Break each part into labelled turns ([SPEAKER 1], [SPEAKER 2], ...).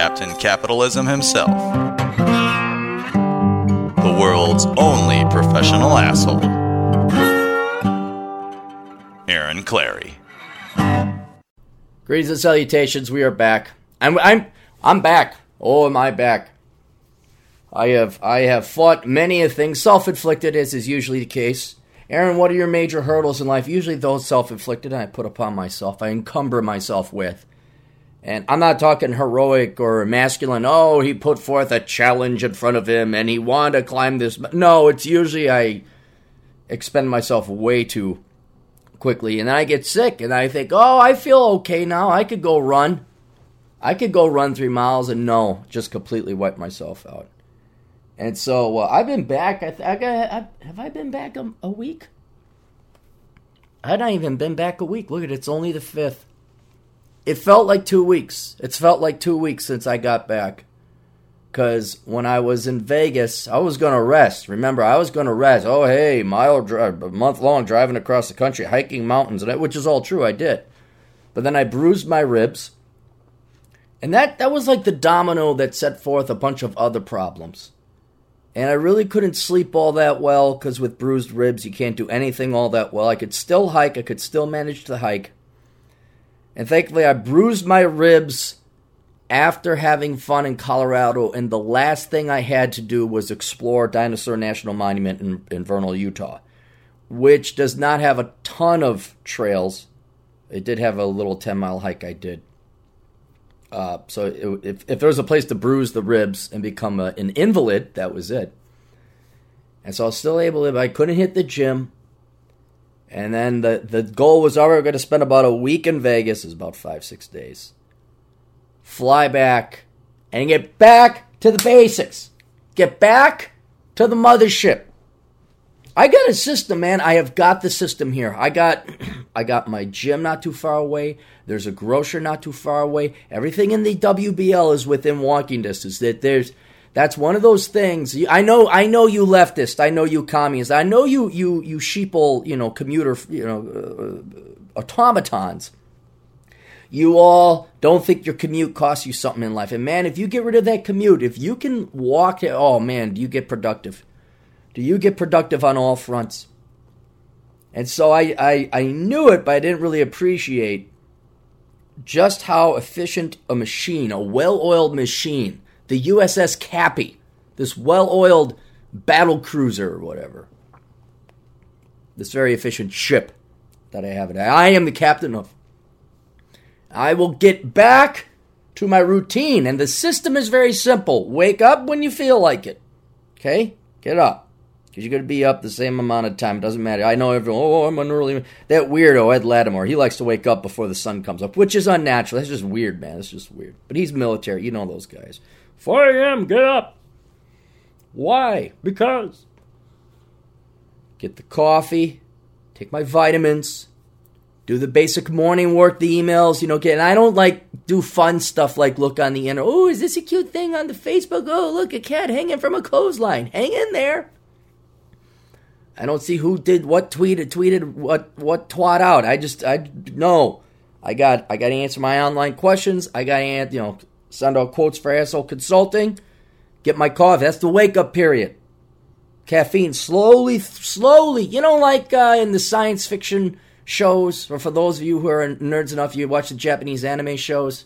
[SPEAKER 1] Captain Capitalism himself, the world's only professional asshole, Aaron Clarey.
[SPEAKER 2] Greetings and salutations. We are back. I'm I'm I'm back. Oh, am I back? I have I have fought many a thing, self-inflicted as is usually the case. Aaron, what are your major hurdles in life? Usually those self-inflicted I put upon myself. I encumber myself with. And I'm not talking heroic or masculine. Oh, he put forth a challenge in front of him and he wanted to climb this. No, it's usually I expend myself way too quickly and then I get sick and I think, oh, I feel okay now. I could go run. I could go run three miles and no, just completely wipe myself out. And so uh, I've been back. I, th- I got, I, have I been back a, a week? I've not even been back a week. Look at it, it's only the fifth. It felt like two weeks. It's felt like two weeks since I got back. Because when I was in Vegas, I was going to rest. Remember, I was going to rest. Oh, hey, mile drive, month long driving across the country, hiking mountains, and that, which is all true. I did. But then I bruised my ribs. And that, that was like the domino that set forth a bunch of other problems. And I really couldn't sleep all that well because with bruised ribs, you can't do anything all that well. I could still hike, I could still manage to hike. And thankfully, I bruised my ribs after having fun in Colorado, and the last thing I had to do was explore Dinosaur National Monument in, in Vernal, Utah, which does not have a ton of trails. It did have a little 10 mile hike I did. Uh, so it, if, if there was a place to bruise the ribs and become a, an invalid, that was it. And so I was still able to, I couldn't hit the gym. And then the, the goal was oh, already going to spend about a week in Vegas, is about five, six days. Fly back and get back to the basics. Get back to the mothership. I got a system, man. I have got the system here. I got I got my gym not too far away. There's a grocer not too far away. Everything in the WBL is within walking distance. That there's that's one of those things. I know I know you leftist. I know you communist. I know you you you sheeple, you know, commuter, you know, uh, automatons. You all don't think your commute costs you something in life. And man, if you get rid of that commute, if you can walk, oh man, do you get productive? Do you get productive on all fronts? And so I, I, I knew it, but I didn't really appreciate just how efficient a machine, a well oiled machine, the USS Cappy, this well oiled battle cruiser or whatever, this very efficient ship that I have. Today. I am the captain of. I will get back to my routine, and the system is very simple. Wake up when you feel like it. Okay? Get up. Because you're going to be up the same amount of time. It doesn't matter. I know everyone, oh, I'm an early. That weirdo, Ed Latimore, he likes to wake up before the sun comes up, which is unnatural. That's just weird, man. That's just weird. But he's military. You know those guys. 4 a.m., get up. Why? Because. Get the coffee, take my vitamins, do the basic morning work, the emails, you know, get, and I don't like do fun stuff like look on the internet. Oh, is this a cute thing on the Facebook? Oh, look, a cat hanging from a clothesline. Hang in there. I don't see who did what tweeted tweeted what what twat out. I just I no. I got I got to answer my online questions. I got to you know send out quotes for asshole consulting. Get my coffee. That's the wake up period. Caffeine slowly slowly. You know like uh, in the science fiction shows or for those of you who are nerds enough you watch the Japanese anime shows.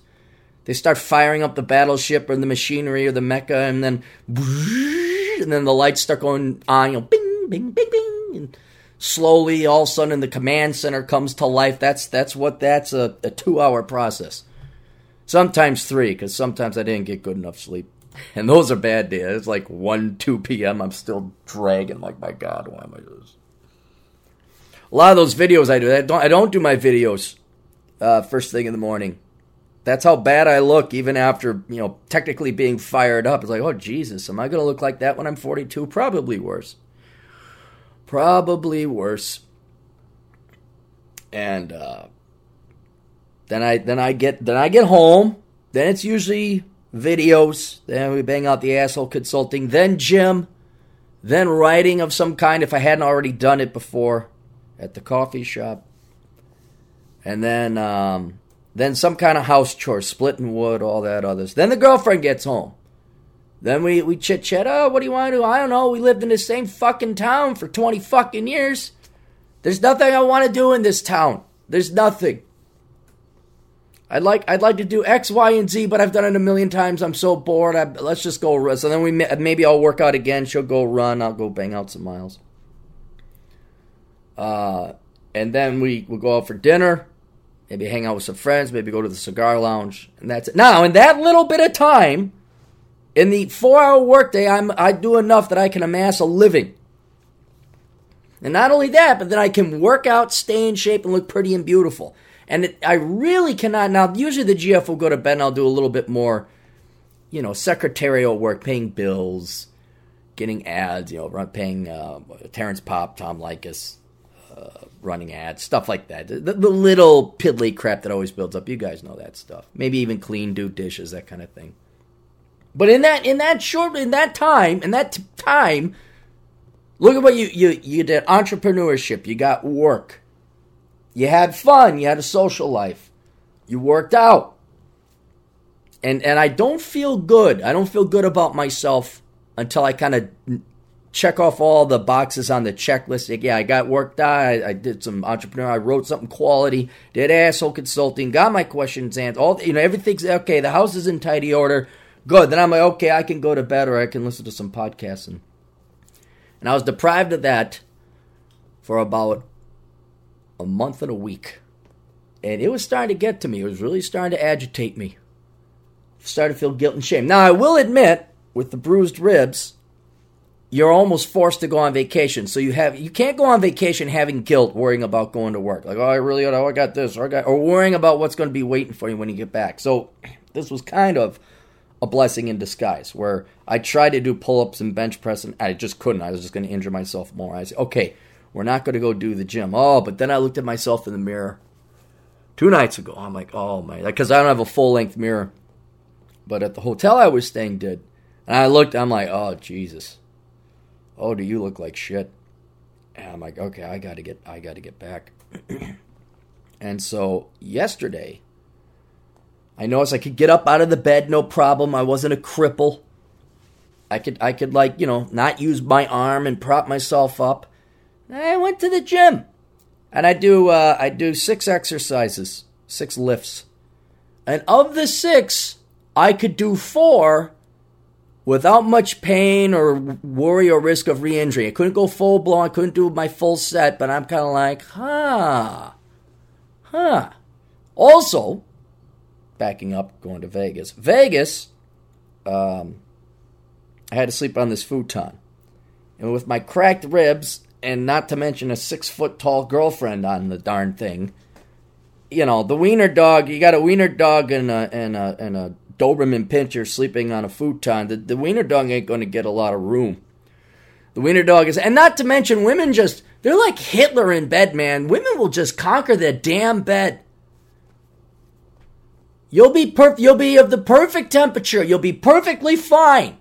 [SPEAKER 2] They start firing up the battleship or the machinery or the mecha and then and then the lights start going on, you know, bing bing, bing, bing, and slowly, all of a sudden, the command center comes to life. That's that's what that's a, a two hour process. Sometimes three, because sometimes I didn't get good enough sleep, and those are bad days. It's like one, two p.m. I'm still dragging. Like my God, why am I this? A lot of those videos I do, I don't, I don't do my videos uh, first thing in the morning. That's how bad I look, even after you know technically being fired up. It's like, oh Jesus, am I going to look like that when I'm 42? Probably worse. Probably worse. And uh, then I then I get then I get home. Then it's usually videos. Then we bang out the asshole consulting. Then gym. Then writing of some kind if I hadn't already done it before at the coffee shop. And then um, then some kind of house chore, splitting wood, all that others. Then the girlfriend gets home. Then we, we chit chat. Oh, what do you want to do? I don't know. We lived in the same fucking town for 20 fucking years. There's nothing I want to do in this town. There's nothing. I'd like I'd like to do X, Y, and Z, but I've done it a million times. I'm so bored. I, let's just go. Run. So then we maybe I'll work out again. She'll go run. I'll go bang out some miles. Uh, and then we will go out for dinner. Maybe hang out with some friends. Maybe go to the cigar lounge, and that's it. Now, in that little bit of time, in the four-hour workday, I'm I do enough that I can amass a living. And not only that, but then I can work out, stay in shape, and look pretty and beautiful. And it, I really cannot now. Usually the GF will go to bed, and I'll do a little bit more, you know, secretarial work, paying bills, getting ads, you know, paying uh, Terrence Popp, Tom Leykis, uh, running ads, stuff like that. The, the, little piddly crap that always builds up. You guys know that stuff. Maybe even clean, do dishes, that kind of thing. But in that in that short in that time in that t- time, look at what you you you did entrepreneurship. You got work. You had fun. You had a social life. You worked out. And and I don't feel good. I don't feel good about myself until I kind of check off all the boxes on the checklist. Like, yeah, I got work done. I, I, did some entrepreneur. I wrote something quality. Did asshole consulting. Got my questions answered. All you know, everything's okay. The house is in tidy order. Good. Then I'm like, okay, I can go to bed or I can listen to some podcasts. And, and I was deprived of that for about a month and a week. And it was starting to get to me. It was really starting to agitate me. Started to feel guilt and shame. Now, I will admit, with the bruised ribs, you're almost forced to go on vacation. So you have you can't go on vacation having guilt, worrying about going to work. Like, oh, I really, ought to, oh, I got this, or I got, or worrying about what's going to be waiting for you when you get back. So this was kind of a blessing in disguise, where I tried to do pull ups and bench press, and I just couldn't. I was just going to injure myself more. I said, okay, we're not going to go do the gym. Oh, but then I looked at myself in the mirror two nights ago. I'm like, oh my, because I don't have a full length mirror. But at the hotel I was staying did. And I looked, I'm like, oh Jesus. Oh, do you look like shit? And I'm like, okay, I gotta get I gotta get back. and so yesterday I noticed I could get up out of the bed, no problem. I wasn't a cripple. I could I could like, you know, not use my arm and prop myself up. I went to the gym, and I do uh, I do six exercises, six lifts, and of the six, I could do four without much pain or worry or risk of re-injury. I couldn't go full blown. I couldn't do my full set, but I'm kind of like, huh, huh. Also, backing up, going to Vegas. Vegas, um, I had to sleep on this futon, and with my cracked ribs and not to mention a six foot tall girlfriend on the darn thing. You know, the wiener dog, you got a wiener dog and a, and a, and a Doberman Pinscher sleeping on a futon. The, the wiener dog ain't going to get a lot of room. The wiener dog is, and not to mention women just, they're like Hitler in bed, man. Women will just conquer their damn bed. You'll be perf- you'll be of the perfect temperature. You'll be perfectly fine.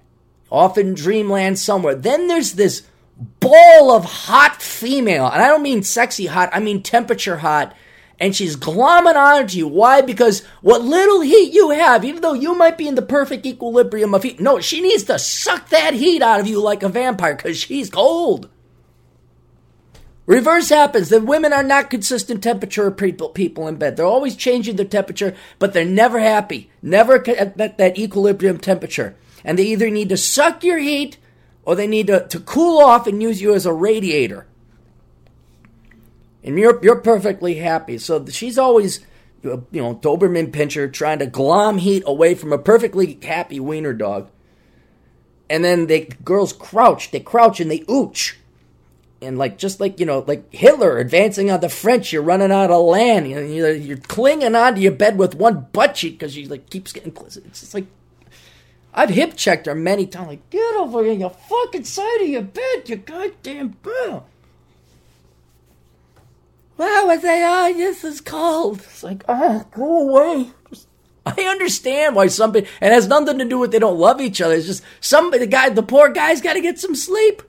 [SPEAKER 2] Off in dreamland somewhere. Then there's this ball of hot female, and I don't mean sexy hot, I mean temperature hot, and she's glomming onto you. Why? Because what little heat you have, even though you might be in the perfect equilibrium of heat, no, she needs to suck that heat out of you like a vampire because she's cold. Reverse happens. The women are not consistent temperature people, people in bed. They're always changing their temperature, but they're never happy. Never at that, that equilibrium temperature. And they either need to suck your heat or they need to, to cool off and use you as a radiator. And you're, you're perfectly happy. So she's always, uh, you know, Doberman Pinscher trying to glom heat away from a perfectly happy wiener dog. And then the girls crouch, they crouch and they ooch. and like just like you know like Hitler advancing on the French, you're running out of land. You know, you're, you're clinging onto your bed with one butt cheek because she like keeps getting close. It's just like I've hip checked her many times. Like get over here, you fucking side of your bed, you goddamn bell. Wow, was they? Oh, this is cold. It's like, oh, go away. I understand why somebody, and it has nothing to do with they don't love each other. It's just somebody, the guy, the poor guy's got to get some sleep.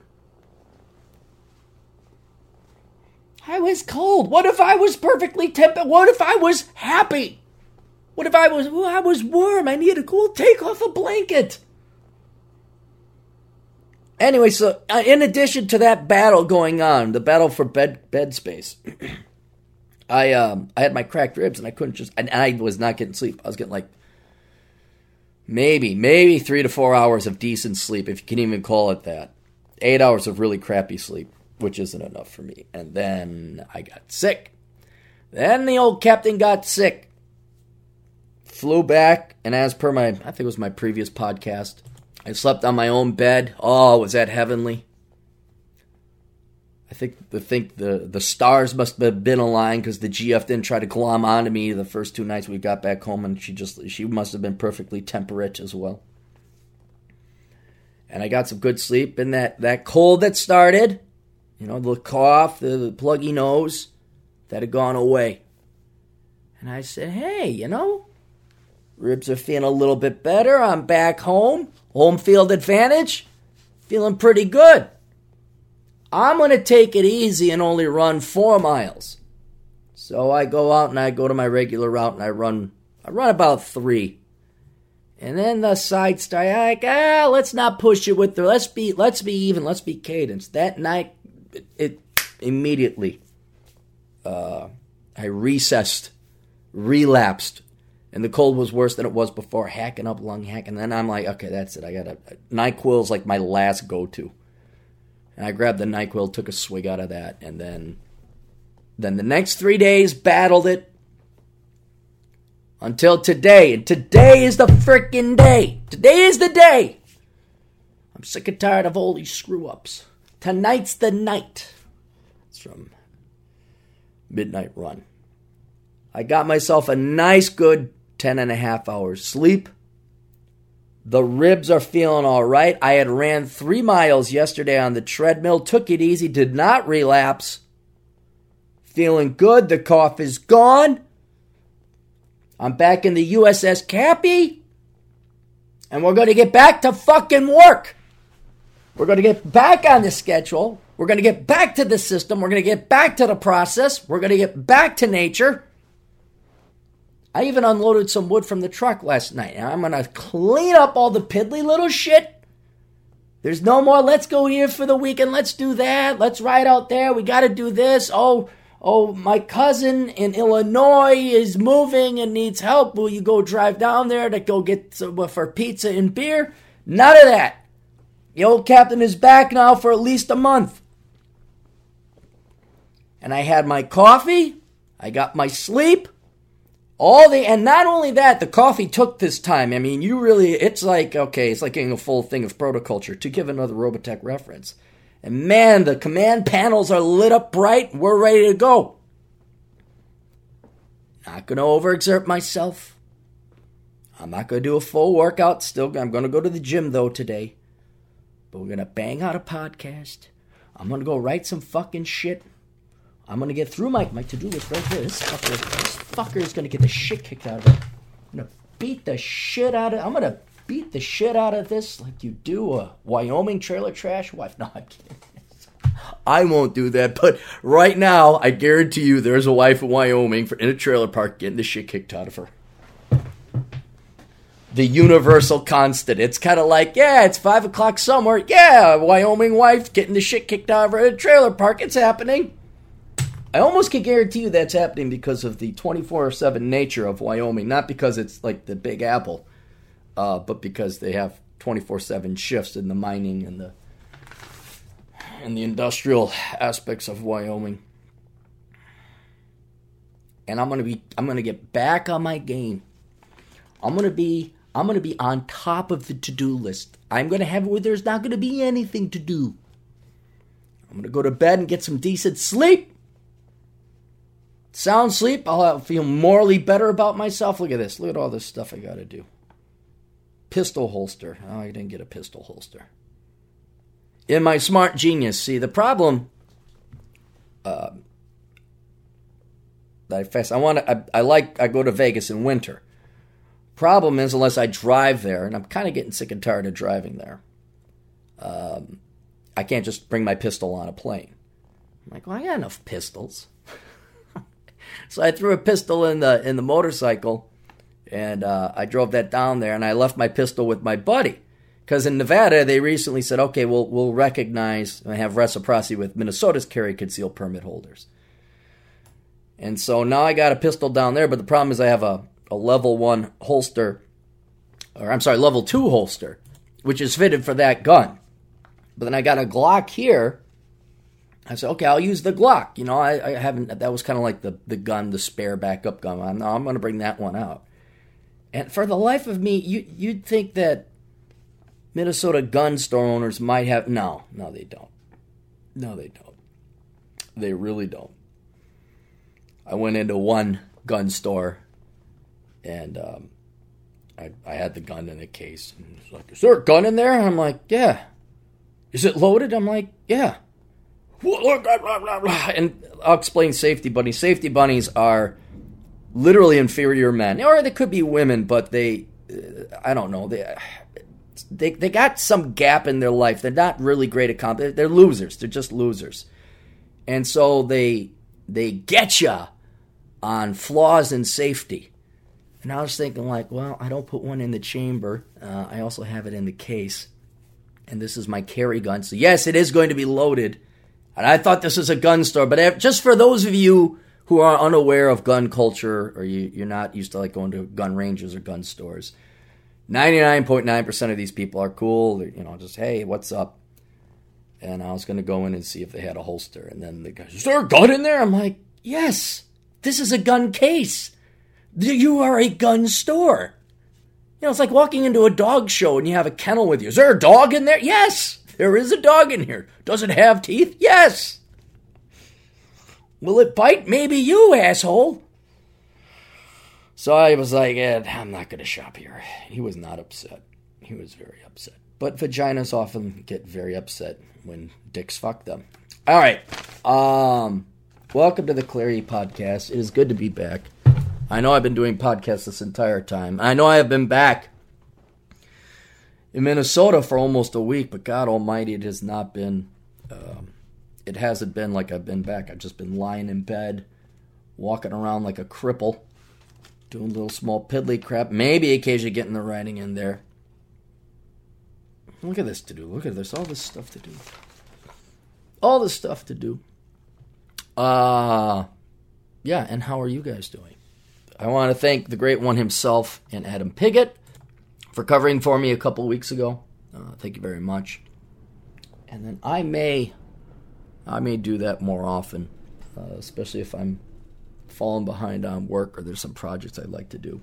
[SPEAKER 2] I was cold. What if I was perfectly tempered? What if I was happy? What if I was well, I was warm? I needed a cool. Take off a blanket. Anyway, so uh, in addition to that battle going on, the battle for bed bed space, I um I had my cracked ribs and I couldn't just and I was not getting sleep. I was getting like maybe maybe three to four hours of decent sleep, if you can even call it that. Eight hours of really crappy sleep which isn't enough for me. And then I got sick. Then the old captain got sick. Flew back, and as per my, I think it was my previous podcast, I slept on my own bed. Oh, was that heavenly? I think the think the the stars must have been aligned because the GF didn't try to glom onto me the first two nights we got back home, and she just she must have been perfectly temperate as well. And I got some good sleep, and that that cold that started you know, the cough, the, the pluggy nose, that had gone away. And I said, hey, you know, ribs are feeling a little bit better. I'm back home, home field advantage, feeling pretty good. I'm going to take it easy and only run four miles. So I go out and I go to my regular route and I run, I run about three. And then the side start like, ah, let's not push it with the, let's be, let's be even, let's be cadence. That night it, it immediately uh, I recessed, relapsed, and the cold was worse than it was before, hacking up lung hack. And then I'm like, okay, that's it. I got a Nyquil's like my last go to. And I grabbed the Nyquil, took a swig out of that, and then then the next three days battled it until today. And today is the freaking day. Today is the day. I'm sick and tired of all these screw ups. Tonight's the night. It's from Midnight Run. I got myself a nice, good 10 and a half hours sleep. The ribs are feeling all right. I had ran three miles yesterday on the treadmill, took it easy, did not relapse. Feeling good. The cough is gone. I'm back in the USS Cappy. And we're going to get back to fucking work. We're going to get back on the schedule. We're going to get back to the system. We're going to get back to the process. We're going to get back to nature. I even unloaded some wood from the truck last night. And I'm to clean up all the piddly little shit. There's no more, let's go here for the weekend. Let's do that. Let's ride out there. We got to do this. Oh, oh, my cousin in Illinois is moving and needs help. Will you go drive down there to go get some, uh, for pizza and beer? None of that. The old captain is back now for at least a month. And I had my coffee, I got my sleep, all the and not only that, the coffee took this time. I mean, you really it's like okay, it's like getting a full thing of protoculture to give another Robotech reference. And man, the command panels are lit up bright. We're ready to go. Not going to overexert myself. I'm not going to do a full workout. Still, I'm going to go to the gym though today. But we're gonna bang out a podcast. I'm gonna go write some fucking shit. I'm gonna get through my, my to-do list right here. This fucker, this fucker is gonna get the shit kicked out of it. I'm gonna beat the shit out of I'm gonna beat the shit out of this like you do a Wyoming trailer trash wife. No, I'm kidding. I won't do that, but right now, I guarantee you there's a wife in Wyoming for in a trailer park getting the shit kicked out of her the universal constant. It's kind of like, yeah, it's five o'clock somewhere. Yeah, Wyoming wife getting the shit kicked out of her at a trailer park. It's happening. I almost can guarantee you that's happening because of the 24 7 nature of Wyoming, not because it's like the Big Apple, uh, but because they have 24 7 shifts in the mining and the and the industrial aspects of Wyoming. And I'm gonna be I'm gonna get back on my game. I'm gonna be I'm to be on top of the to do list. I'm to have where there's not to be anything to do. I'm to go to bed and get some decent sleep. Sound sleep, I'll feel morally better about myself. Look at this. Look at all this stuff I got to do. Pistol holster. Oh, I didn't get a pistol holster. In my smart genius, see, the problem uh, that I face, I want to, I, I like, I go to Vegas in winter. Problem is, unless I drive there, and I'm kind of getting sick and tired of driving there, um, I can't just bring my pistol on a plane. I'm like, well, I got enough pistols. So I threw a pistol in the in the motorcycle, and uh, I drove that down there, and I left my pistol with my buddy. Because in Nevada, they recently said, okay, we'll we'll recognize and have reciprocity with Minnesota's carry concealed permit holders. And so now I got a pistol down there, but the problem is I have a a level one holster, or I'm sorry, level two holster, which is fitted for that gun. But then I got a Glock here. I said, okay, I'll use the Glock. You know, I, I haven't, that was kind of like the, the gun, the spare backup gun. I'm, I'm going to bring that one out. And for the life of me, you, you'd think that Minnesota gun store owners might have, no, no, they don't. No, they don't. They really don't. I went into one gun store and um, I, I had the gun in a case. And he's like, "Is there a gun in there?" I'm like, "Yeah." Is it loaded? I'm like, "Yeah." And I'll explain safety bunnies. Safety bunnies are literally inferior men, or they could be women, but they, uh, I don't know, they, they, they got some gap in their life. They're not really great at comp. They're losers. They're just losers, and so they they get you on flaws in safety. And I was thinking, like, well, I don't put one in the chamber. Uh, I also have it in the case. And this is my carry gun. So, yes, it is going to be loaded. And I thought this was a gun store. But just for those of you who are unaware of gun culture or you, you're not used to like going to gun ranges or gun stores, 99.9% of these people are cool. They're, you know, just, hey, what's up? And I was going to go in and see if they had a holster. And then the guy, is there a gun in there? I'm like, yes, this is a gun case. You are a gun store. You know, it's like walking into a dog show and you have a kennel with you. Is there a dog in there? Yes, there is a dog in here. Does it have teeth? Yes. Will it bite? Maybe you, asshole. So I was like, eh, I'm not going to shop here. He was not upset. He was very upset. But vaginas often get very upset when dicks fuck them. All right. Um, welcome to the Clarity Podcast. It is good to be back. I know I've been doing podcasts this entire time. I know I have been back in Minnesota for almost a week, but God Almighty, it has not been. Um, it hasn't been like I've been back. I've just been lying in bed, walking around like a cripple, doing little small piddly crap. Maybe occasionally getting the writing in there. Look at this to do. Look at this. All this stuff to do. All this stuff to do. Uh yeah, and how are you guys doing? I want to thank the great one himself and Adam Piggott for covering for me a couple weeks ago. Uh, thank you very much. And then I may, I may do that more often, uh, especially if I'm falling behind on work or there's some projects I'd like to do.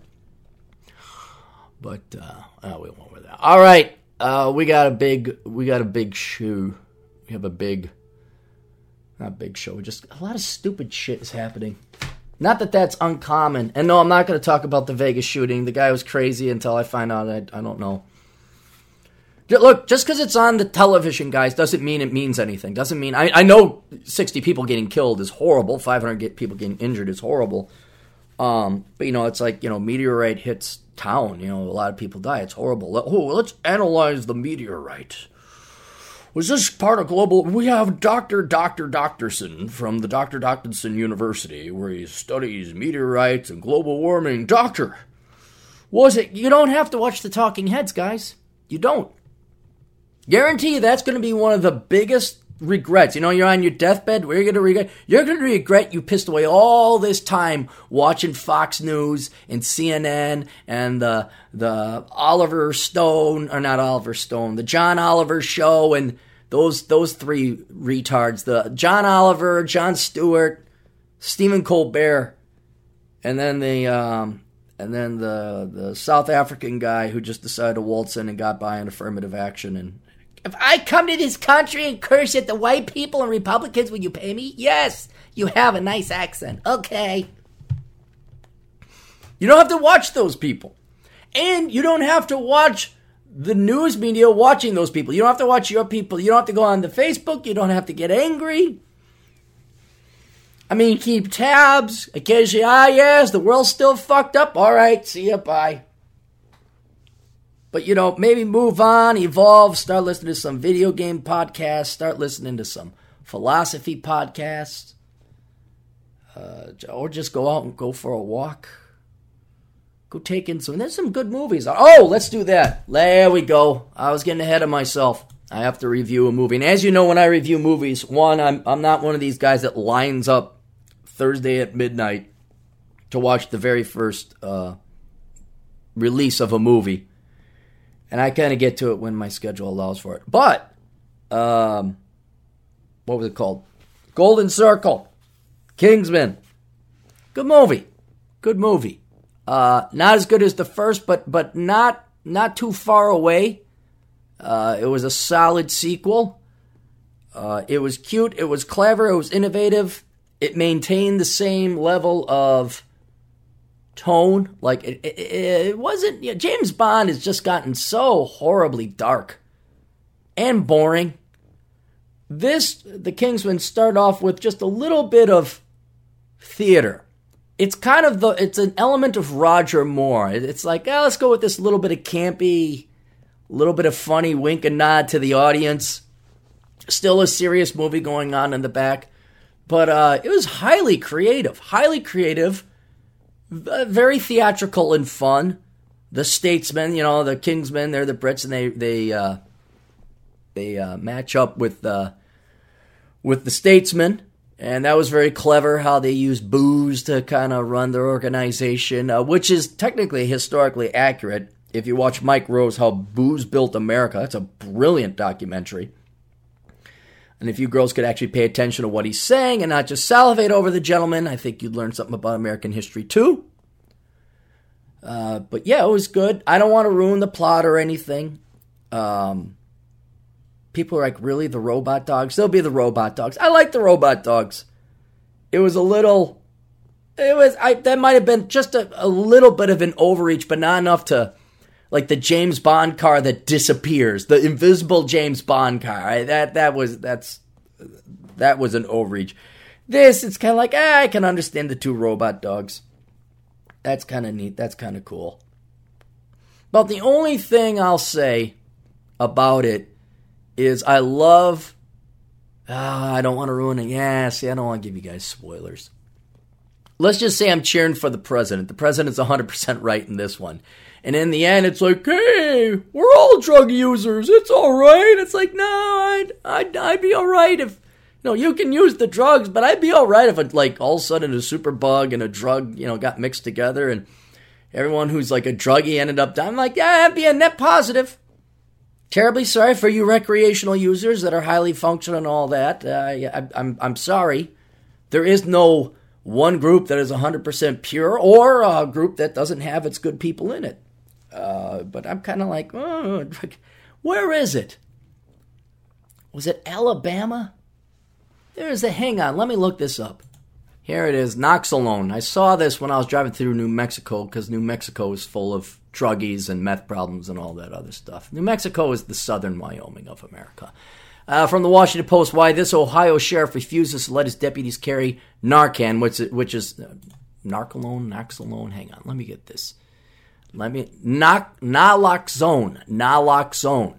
[SPEAKER 2] But uh, oh, we won't with that. All right, uh, we got a big, we got a big shoe. We have a big, not big show. Just a lot of stupid shit is happening. Not that that's uncommon. And no, I'm not going to talk about the Vegas shooting. The guy was crazy until I find out. I, I don't know. Look, just because it's on the television, guys, doesn't mean it means anything. Doesn't mean I, I know 60 people getting killed is horrible. 500 get people getting injured is horrible. Um, but you know, it's like you know, meteorite hits town. You know, a lot of people die. It's horrible. Oh, let's analyze the meteorite was this part of global? We have Dr. Dr. Doctorson from the Dr. Doctorson University, where he studies meteorites and global warming. Doctor, was it? You don't have to watch the talking heads, guys. You don't. Guarantee that's going to be one of the biggest regrets. You know, you're on your deathbed. Where are you going to regret? You're going to regret you pissed away all this time watching Fox News and CNN and the the Oliver Stone or not Oliver Stone, the John Oliver show and those those three retards. The John Oliver, Jon Stewart, Stephen Colbert, and then the um, and then the the South African guy who just decided to waltz in and got by on affirmative action and If I come to this country and curse at the white people and Republicans, will you pay me? Yes. You have a nice accent. Okay. You don't have to watch those people. And you don't have to watch the news media watching those people. You don't have to watch your people. You don't have to go on the Facebook. You don't have to get angry. I mean, keep tabs. Occasionally, ah, yes, the world's still fucked up. All right, see ya, bye. But, you know, maybe move on, evolve, start listening to some video game podcasts, start listening to some philosophy podcasts, uh, or just go out and go for a walk. Go take in some. There's some good movies. Oh, let's do that. There we go. I was getting ahead of myself. I have to review a movie, and as you know, when I review movies, one, I'm I'm not one of these guys that lines up Thursday at midnight to watch the very first uh, release of a movie, and I kind of get to it when my schedule allows for it. But, um, what was it called? Golden Circle, Kingsman, good movie, good movie. Uh, not as good as the first, but but not not too far away. Uh, it was a solid sequel. Uh, it was cute. It was clever. It was innovative. It maintained the same level of tone. Like it, it, it wasn't. You know, James Bond has just gotten so horribly dark and boring. This, the Kingsman, start off with just a little bit of theater it's kind of the it's an element of Roger Moore. It's like, oh, let's go with this little bit of campy, little bit of funny wink and nod to the audience. Still a serious movie going on in the back, but uh, it was highly creative, highly creative, very theatrical and fun. The Statesmen, you know, the Kingsmen, they're the Brits, and they they uh, they uh, match up with uh, with the Statesmen and that was very clever how they used booze to kind of run their organization, uh, which is technically historically accurate. If you watch Mike Rowe's, How Booze Built America, that's a brilliant documentary. And if you girls could actually pay attention to what he's saying and not just salivate over the gentleman, I think you'd learn something about American history too. Uh, but yeah, it was good. I don't want to ruin the plot or anything. Um, people are like, really, the robot dogs? They'll be the robot dogs. I like the robot dogs. It was a little, it was, I that might have been just a, a little bit of an overreach, but not enough to, like the James Bond car that disappears, the invisible James Bond car. I, that that was that's that was an overreach. This it's kind of like ah, I can understand the two robot dogs. That's kind of neat. That's kind of cool. But the only thing I'll say about it is I love. Uh, I don't want to ruin it. Yeah, see, I don't want to give you guys spoilers. Let's just say I'm cheering for the president. The president's 100% right in this one. And in the end, it's like, hey, we're all drug users. It's all right. It's like, no, I'd, I'd, I'd be all right if, know, you can use the drugs, but I'd be all right if, like, all of a sudden a superbug and a drug, you know, got mixed together and everyone who's like a druggie ended up dying. I'm like, yeah, I'd be a net positive. Terribly sorry for you recreational users that are highly functional and all that. Uh, I, I'm, I'm sorry. There is no one group that is 100% pure or a group that doesn't have its good people in it. Uh, but I'm kind of like, oh, where is it? Was it Alabama? There's a, hang on, let me look this up. Here it is, Naloxone. I saw this when I was driving through New Mexico because New Mexico is full of druggies and meth problems and all that other stuff. New Mexico is the southern Wyoming of America. Uh, from the Washington Post, why this Ohio sheriff refuses to let his deputies carry Narcan, which, which is uh, Narcolone, Naxalone. Hang on, let me get this. Let me naloxone, naloxone.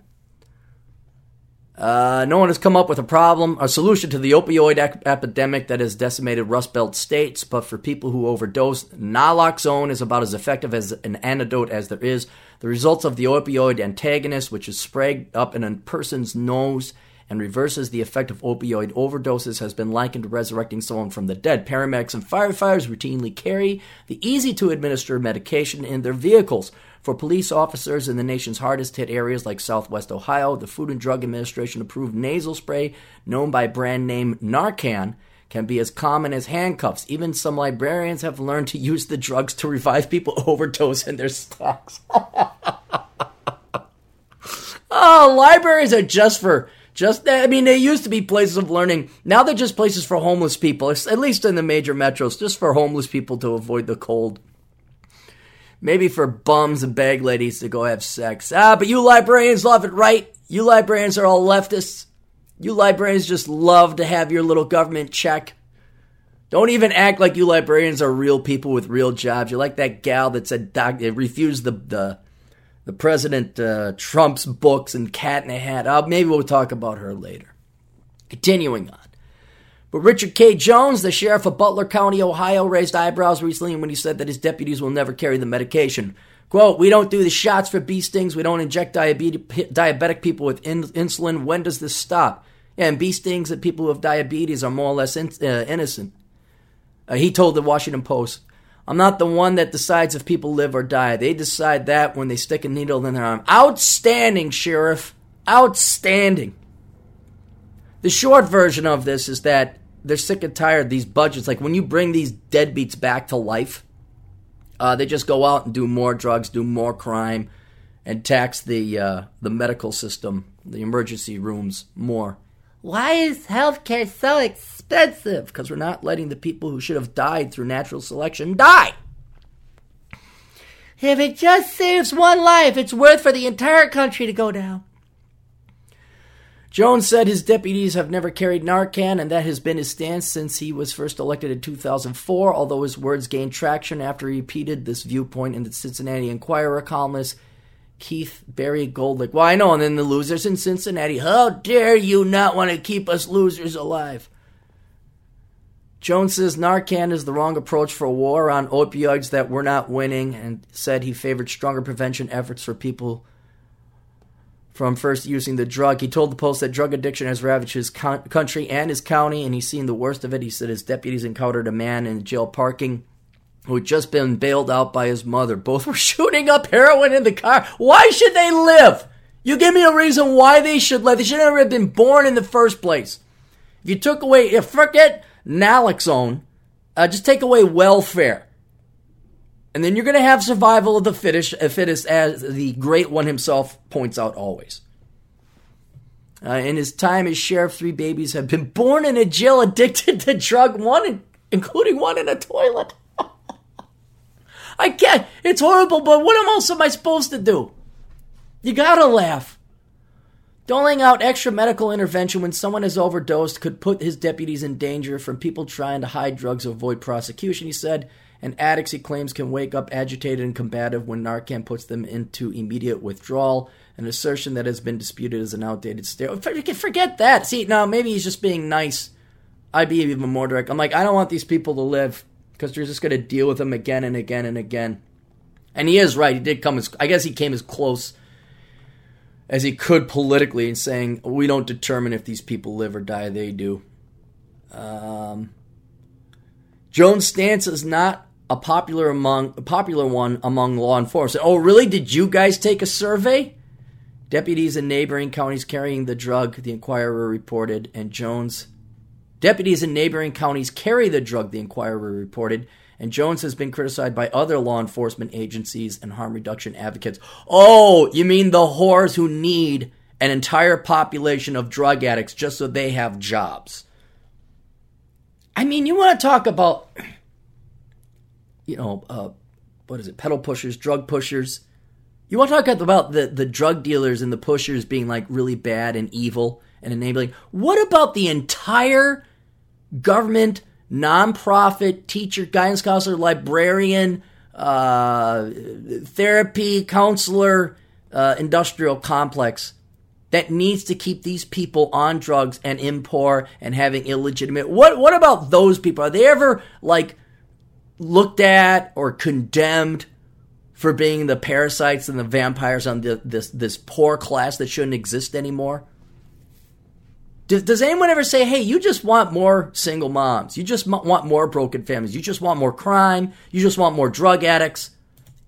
[SPEAKER 2] Uh, no one has come up with a problem, a solution to the opioid epidemic that has decimated Rust Belt states. But for people who overdose, naloxone is about as effective as an antidote as there is. The results of the opioid antagonist, which is sprayed up in a person's nose and reverses the effect of opioid overdoses, has been likened to resurrecting someone from the dead. Paramedics and firefighters routinely carry the easy to administer medication in their vehicles. For police officers in the nation's hardest hit areas like southwest Ohio, the Food and Drug Administration approved nasal spray, known by brand name Narcan, can be as common as handcuffs. Even some librarians have learned to use the drugs to revive people overdose in their stacks. oh, ah, Oh, libraries are just for just that I mean they used to be places of learning. Now they're just places for homeless people. At least in the major metros, just for homeless people to avoid the cold. Maybe for bums and bag ladies to go have sex. Ah, but you librarians love it, right? You librarians are all leftists. You librarians just love to have your little government check. Don't even act like you librarians are real people with real jobs. You're like that gal that said doc, refused the the the President uh, Trump's books and Cat in a Hat. Uh, maybe we'll talk about her later. Continuing on. But Richard K. Jones, the sheriff of Butler County, Ohio, raised eyebrows recently when he said that his deputies will never carry the medication. Quote, we don't do the shots for bee stings. We don't inject diabetic people with in- insulin. When does this stop? And bee stings and people with diabetes are more or less in- uh, innocent. Uh, he told the Washington Post. I'm not the one that decides if people live or die. They decide that when they stick a needle in their arm. Outstanding, Sheriff. Outstanding. The short version of this is that they're sick and tired of these budgets. Like when you bring these deadbeats back to life, uh, they just go out and do more drugs, do more crime, and tax the uh, the medical system, the emergency rooms more. Why is healthcare so expensive? Because we're not letting the people who should have died through natural selection die. If it just saves one life, it's worth for the entire country to go down. Jones said his deputies have never carried Narcan, and that has been his stance since he was first elected in 2004, although his words gained traction after he repeated this viewpoint in the Cincinnati Enquirer columnist Keith BieryGolick. Well, I know, and then the losers in Cincinnati. How dare you not want to keep us losers alive? Jones says Narcan is the wrong approach for a war on opioids that we're not winning, and said he favored stronger prevention efforts for people from first using the drug. He told the Post that drug addiction has ravaged his country and his county, and he's seen the worst of it. He said his deputies encountered a man in jail parking who had just been bailed out by his mother. Both were shooting up heroin in the car. Why should they live? You give me a reason why they should live. They should never have been born in the first place. If you took away, if forget naloxone, uh, just take away welfare. And then you're going to have survival of the fittest, uh, fittest, as the great one himself points out always. Uh, in his time as sheriff, three babies have been born in a jail addicted to drug, one, including one in a toilet. I can't. It's horrible, but what else am I supposed to do? You gotta laugh. Doling out extra medical intervention when someone has overdosed could put his deputies in danger from people trying to hide drugs or avoid prosecution, he said. And addicts, he claims, can wake up agitated and combative when Narcan puts them into immediate withdrawal, an assertion that has been disputed as an outdated stereotype. Oh, forget that. See, now maybe he's just being nice. I'd be even more direct. I'm like, I don't want these people to live because you're just going to deal with him again and again and again. And he is right. He did come as, I guess he came as close as he could politically in saying, we don't determine if these people live or die, they do. Um, Jones' stance is not a popular among a popular one among law enforcement. Oh, really? Did you guys take a survey? Deputies in neighboring counties carrying the drug, the Enquirer reported, and Jones Deputies in neighboring counties carry the drug, the Enquirer reported, and Jones has been criticized by other law enforcement agencies and harm reduction advocates. Oh, you mean the whores who need an entire population of drug addicts just so they have jobs? I mean, you want to talk about, you know, uh, what is it, pedal pushers, drug pushers? You want to talk about the, the drug dealers and the pushers being like really bad and evil and enabling? What about the entire government, nonprofit, teacher, guidance counselor, librarian, uh, therapy, counselor, uh, industrial complex that needs to keep these people on drugs and in poor and having illegitimate. What what about those people? Are they ever like looked at or condemned for being the parasites and the vampires on the, this this poor class that shouldn't exist anymore? Does, does anyone ever say, hey, you just want more single moms? You just want more broken families. You just want more crime. You just want more drug addicts.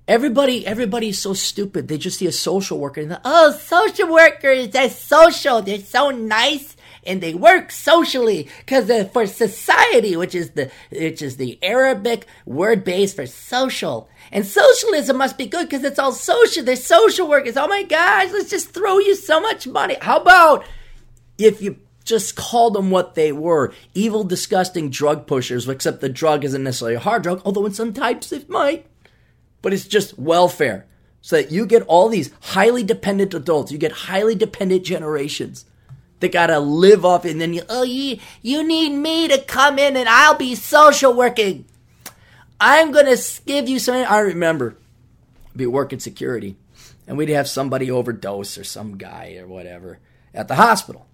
[SPEAKER 2] Everybody, everybody's so stupid. They just see a social worker and oh, social workers, they're social. They're so nice and they work socially because for society, which is the which is the Arabic word base for social. And socialism must be good because it's all social. They're social workers. Oh my gosh, let's just throw you so much money. How about if you just call them what they were evil, disgusting drug pushers, except the drug isn't necessarily a hard drug, although in some types it might. But it's just welfare. So that you get all these highly dependent adults, you get highly dependent generations that gotta live off, and then you, oh, you, you need me to come in and I'll be social working. I'm gonna give you something. I remember be working security, and we'd have somebody overdose or some guy or whatever at the hospital.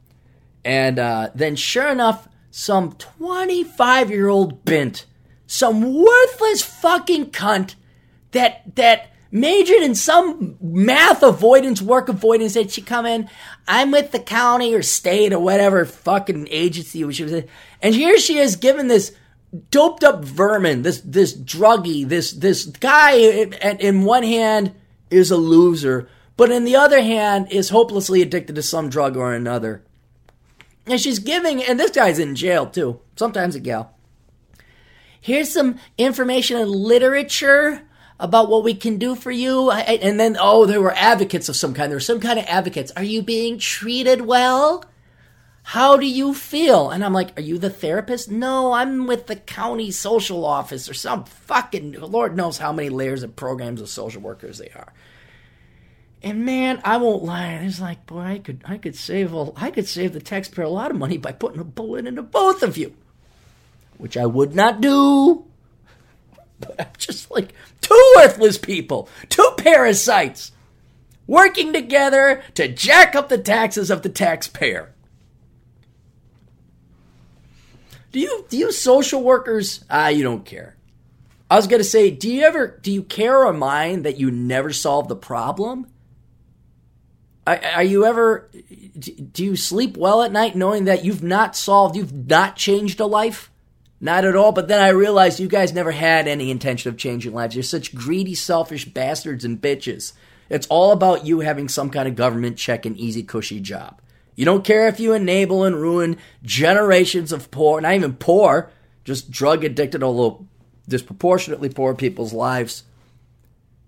[SPEAKER 2] And uh, then, sure enough, some 25 year old bint, some worthless fucking cunt that that majored in some math avoidance, work avoidance, said she come in, I'm with the county or state or whatever fucking agency she was in. And here she is giving this doped up vermin, this this druggie, this this guy in, in one hand is a loser, but in the other hand is hopelessly addicted to some drug or another. And she's giving, and this guy's in jail too. Sometimes a gal. Here's some information and literature about what we can do for you. And then, oh, there were advocates of some kind. There were some kind of advocates. Are you being treated well? How do you feel? And I'm like, Are you the therapist? No, I'm with the county social office or some fucking, Lord knows how many layers of programs of social workers they are. And man, I won't lie. It's like, boy, I could, I could save, a, I could save the taxpayer a lot of money by putting a bullet into both of you, which I would not do. But I'm just like two worthless people, two parasites, working together to jack up the taxes of the taxpayer. Do you, do you social workers? Ah, you don't care. I was gonna say, do you ever, do you care or mind that you never solve the problem? Are, you ever, do you sleep well at night knowing that you've not solved, you've not changed a life? Not at all. But then I realized you guys never had any intention of changing lives. You're such greedy, selfish bastards and bitches. It's all about you having some kind of government check and easy, cushy job. You don't care if you enable and ruin generations of poor, not even poor, just drug addicted, although disproportionately poor people's lives.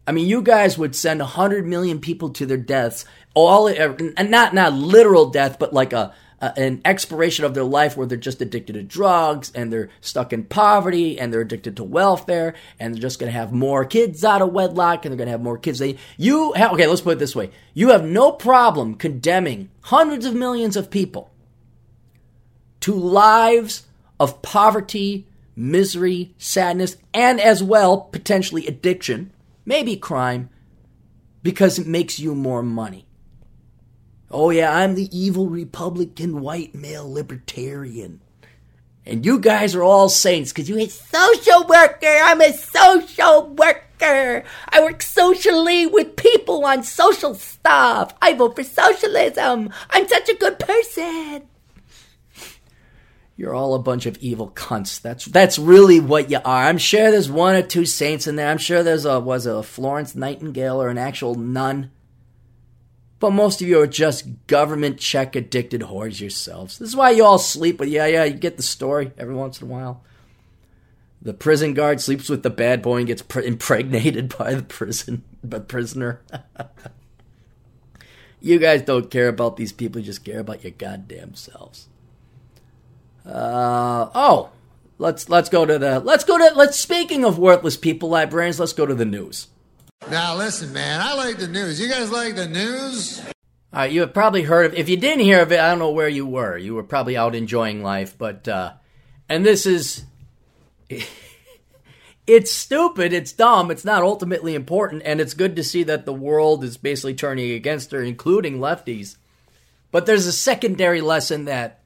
[SPEAKER 2] I mean, you guys would send 100 million people to their deaths all and not not literal death, but like a, a, an expiration of their life where they're just addicted to drugs and they're stuck in poverty and they're addicted to welfare and they're just going to have more kids out of wedlock and they're going to have more kids. They you have, okay, let's put it this way: you have no problem condemning hundreds of millions of people to lives of poverty, misery, sadness, and as well potentially addiction, maybe crime, because it makes you more money. Oh, yeah, I'm the evil Republican white male libertarian. And you guys are all saints because you hate social worker. I'm a social worker. I work socially with people on social stuff. I vote for socialism. I'm such a good person. You're all a bunch of evil cunts. That's that's really what you are. I'm sure there's one or two saints in there. I'm sure there's a was a Florence Nightingale or an actual nun but most of you are just government check addicted whores yourselves. This is why you all sleep with, yeah, yeah, you get the story every once in a while. The prison guard sleeps with the bad boy and gets pre- impregnated by the prison the prisoner. you guys don't care about these people, you just care about your goddamn selves. Uh, oh, let's let's go to the let's go to let's speaking of worthless people librarians, let's go to the news.
[SPEAKER 3] Now, listen, man, I like the news. You guys like the news?
[SPEAKER 2] Uh, you have probably heard of. If you didn't hear of it, I don't know where you were. You were probably out enjoying life, but uh, and this is. it's stupid. It's dumb. It's not ultimately important, and it's good to see that the world is basically turning against her, including lefties. But there's a secondary lesson that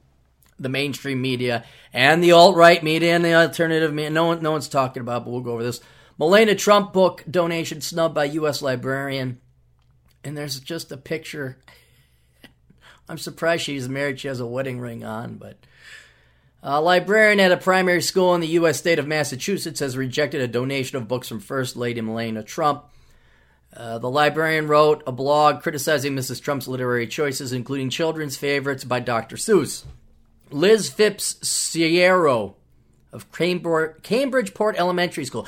[SPEAKER 2] the mainstream media and the alt right media and the alternative media, no one, no one's talking about. But we'll go over this. Melania Trump book donation snubbed by U.S. librarian. And there's just a picture. I'm surprised she's married. She has a wedding ring on, but. A librarian at a primary school in the U.S. state of Massachusetts has rejected a donation of books from First Lady Melania Trump. Uh, the librarian wrote a blog criticizing Mrs. Trump's literary choices, including children's favorites by Dr. Seuss. Liz Phipps Soeiro of Cambridgeport Elementary School.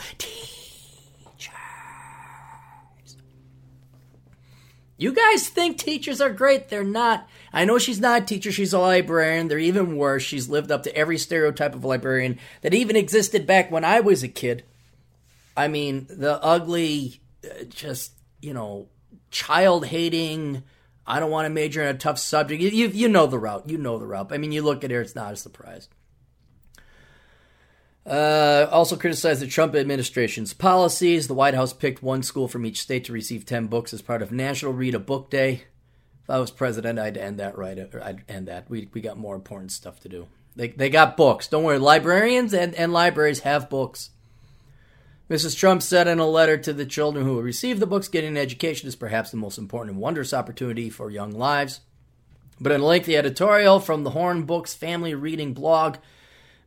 [SPEAKER 2] You guys think teachers are great? They're not. I know she's not a teacher, she's a librarian. They're even worse. She's lived up to every stereotype of librarian that even existed back when I was a kid. I mean, the ugly, uh, just, you know, child hating, I don't want to major in a tough subject. You, you, you know the route. You know the route. I mean, you look at her, it's not a surprise. Uh, also criticized the Trump administration's policies. The White House picked one school from each state to receive 10 books as part of National Read a Book Day. If I was president, I'd end that right. I'd end that. We, we got more important stuff to do. They, they got books. Don't worry. Librarians and, and libraries have books. Mrs. Trump said in a letter to the children who will receive the books, getting an education is perhaps the most important and wondrous opportunity for young lives. But in a lengthy editorial from the Horn Books family reading blog,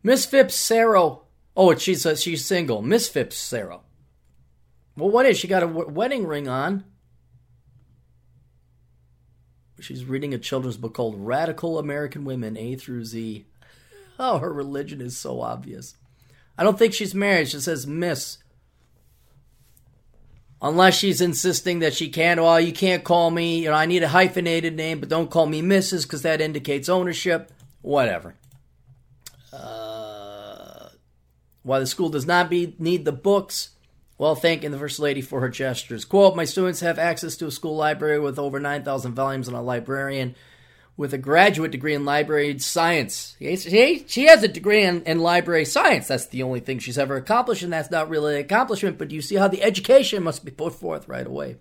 [SPEAKER 2] Miss Phipps Sarah Oh, she's uh, she's single. Miss Phipps Sarah. Well, what is she got a w- wedding ring on? She's reading a children's book called Radical American Women A through Z. Oh, her religion is so obvious. I don't think she's married. She says Miss. Unless she's insisting that she can't, well, you can't call me, you know, I need a hyphenated name, but don't call me Mrs. because that indicates ownership. Whatever. Uh, why the school does not be, need the books, well, thanking the First Lady for her gestures. Quote, my students have access to a school library with over 9,000 volumes and a librarian with a graduate degree in library science. She, she has a degree in, in library science. That's the only thing she's ever accomplished, and that's not really an accomplishment, but you see how the education must be put forth right away.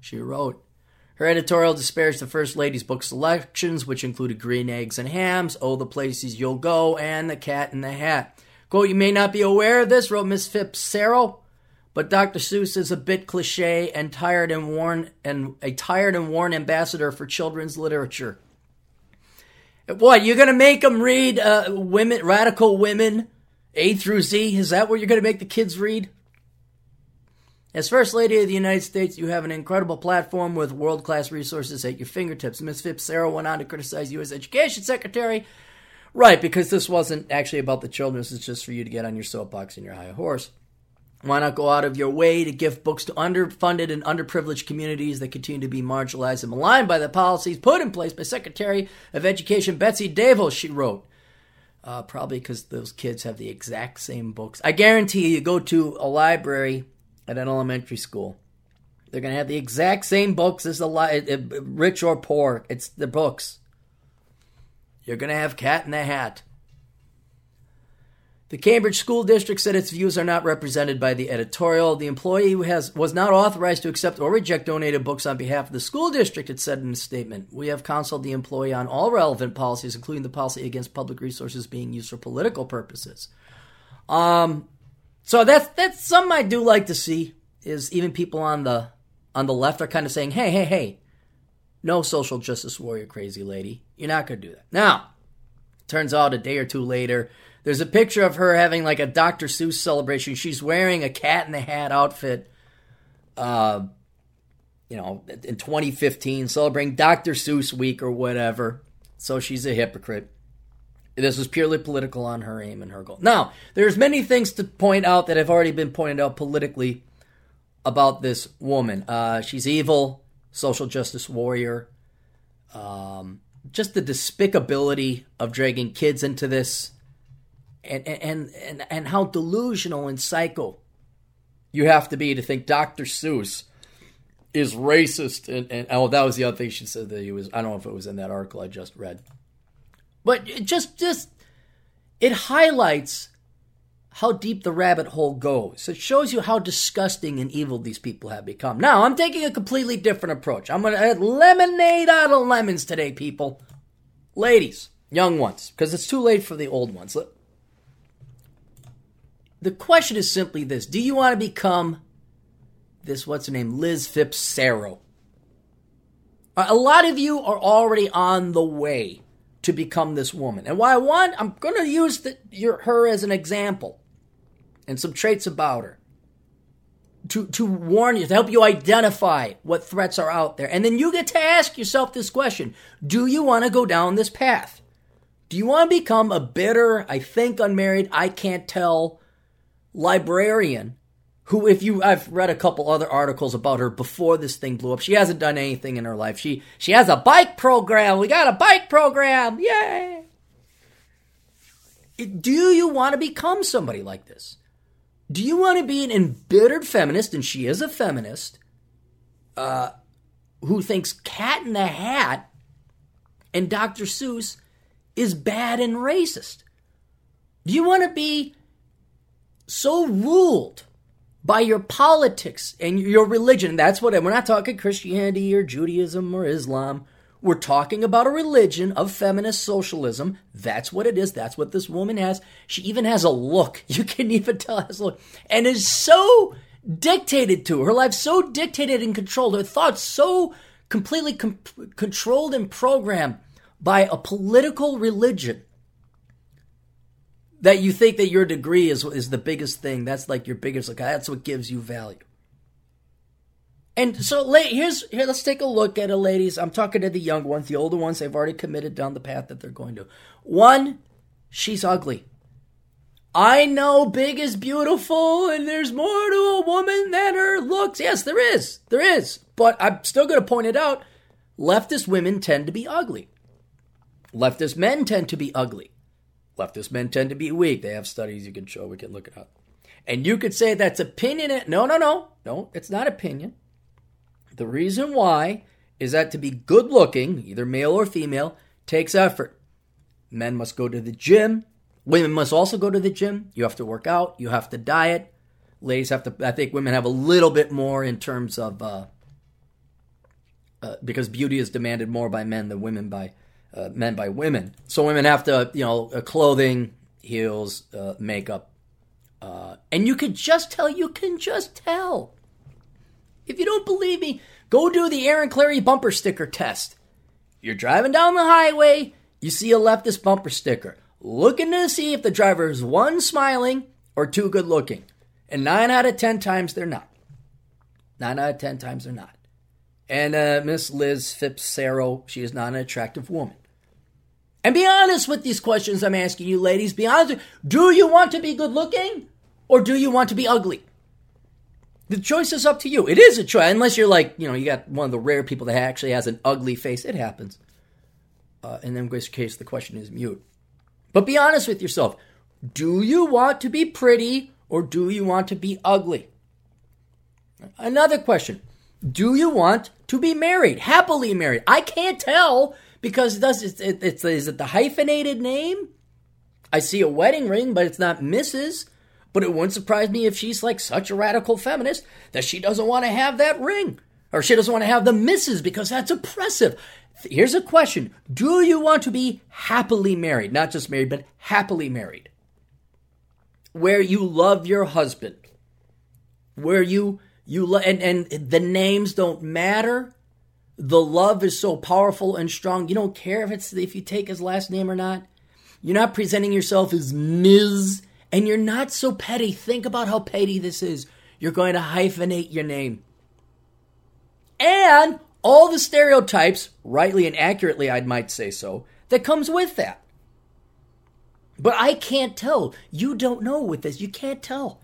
[SPEAKER 2] She wrote, her editorial disparaged the First Lady's book selections, which included Green Eggs and Hams, Oh, the Places You'll Go, and The Cat in the Hat. Quote, you may not be aware of this, wrote Miss Sarah, but Dr. Seuss is a bit cliche and tired and worn and a tired and worn ambassador for children's literature. What you're gonna make them read? Uh, women, radical women, A through Z. Is that what you're gonna make the kids read? As First Lady of the United States, you have an incredible platform with world class resources at your fingertips. Ms. Sarah went on to criticize as Education Secretary. Right, because this wasn't actually about the children, this is just for you to get on your soapbox and your high horse. Why not go out of your way to give books to underfunded and underprivileged communities that continue to be marginalized and maligned by the policies put in place by Secretary of Education Betsy DeVos, she wrote. Uh, probably because those kids have the exact same books. I guarantee you, you go to a library at an elementary school, they're going to have the exact same books as the li- rich or poor. It's the books. You're going to have Cat in the Hat. The Cambridge School District said its views are not represented by the editorial. The employee has was not authorized to accept or reject donated books on behalf of the school district, it said in a statement. We have counseled the employee on all relevant policies, including the policy against public resources being used for political purposes. Um, so that's that's something I do like to see is even people on the on the left are kind of saying, "Hey, hey, hey, no social justice warrior, crazy lady, you're not going to do that." Now, turns out a day or two later there's a picture of her having like a Dr. Seuss celebration. She's wearing a cat in the hat outfit. Uh, you know, in 2015, celebrating Dr. Seuss week or whatever. So she's a hypocrite. This was purely political on her aim and her goal. Now, there's many things to point out that have already been pointed out politically about this woman. Uh, she's evil, social justice warrior. Um, just the despicability of dragging kids into this and and and and how delusional and psycho you have to be to think Dr. Seuss is racist and, and oh that was the other thing she said that he was I don't know if it was in that article I just read. But it just just it highlights how deep the rabbit hole goes. It shows you how disgusting and evil these people have become. Now, I'm taking a completely different approach. I'm going to add lemonade out of lemons today, people. Ladies, young ones, because it's too late for the old ones. The question is simply this Do you want to become this, what's her name, Liz Phipps Sarah? Uh, a lot of you are already on the way to become this woman. And why I want, I'm going to use the, your, her as an example and some traits about her to, to warn you, to help you identify what threats are out there. And then you get to ask yourself this question Do you want to go down this path? Do you want to become a bitter, I think unmarried, I can't tell librarian who if you I've read a couple other articles about her before this thing blew up. She hasn't done anything in her life. She she has a bike program. We got a bike program. Yay. Do you want to become somebody like this? Do you want to be an embittered feminist and she is a feminist uh who thinks Cat in the Hat and Dr. Seuss is bad and racist? Do you want to be so ruled by your politics and your religion. That's what we're not talking Christianity or Judaism or Islam. We're talking about a religion of feminist socialism. That's what it is. That's what this woman has. She even has a look. You can even tell has a look. And is so dictated to. Her life so dictated and controlled. Her thoughts so completely com- controlled and programmed by a political religion that you think that your degree is is the biggest thing. That's like your biggest. Like that's what gives you value. And so, here's here. Let's take a look at it, ladies. I'm talking to the young ones, the older ones. They've already committed down the path that they're going to. One, she's ugly. I know big is beautiful, and there's more to a woman than her looks. Yes, there is. There is. But I'm still going to point it out. Leftist women tend to be ugly. Leftist men tend to be ugly. Leftist men tend to be weak. They have studies you can show. We can look it up. And you could say that's opinion. No, no, no. No, it's not opinion. The reason why is that to be good looking, either male or female, takes effort. Men must go to the gym. Women must also go to the gym. You have to work out. You have to diet. Ladies have to, I think women have a little bit more in terms of, uh, uh, because beauty is demanded more by men than women by uh, men by women. So women have to, you know, uh, clothing, heels, uh, makeup, uh, and you can just tell. You can just tell. If you don't believe me, go do the Aaron Clarey bumper sticker test. You're driving down the highway, you see a leftist bumper sticker, looking to see if the driver is one smiling or two good looking, and nine out of ten times they're not. Nine out of ten times they're not. And uh, Miss Liz Sarro, she is not an attractive woman. And be honest with these questions I'm asking you, ladies. Be honest. Do you want to be good looking or do you want to be ugly? The choice is up to you. It is a choice, unless you're like, you know, you got one of the rare people that actually has an ugly face. It happens. Uh, in this case, the question is mute. But be honest with yourself. Do you want to be pretty or do you want to be ugly? Another question. Do you want to be married, happily married? I can't tell because it does it's, it, it's is it the hyphenated name? I see a wedding ring, but it's not Mrs. But it wouldn't surprise me if she's like such a radical feminist that she doesn't want to have that ring. Or she doesn't want to have the Mrs. because that's oppressive. Here's a question Do you want to be happily married? Not just married, but happily married. Where you love your husband. Where you you lo- and, and the names don't matter the love is so powerful and strong. You don't care if it's if you take his last name or not. You're not presenting yourself as Ms. and you're not so petty. Think about how petty this is. You're going to hyphenate your name. And all the stereotypes, rightly and accurately, I might say so, that comes with that. But I can't tell. You don't know with this. You can't tell.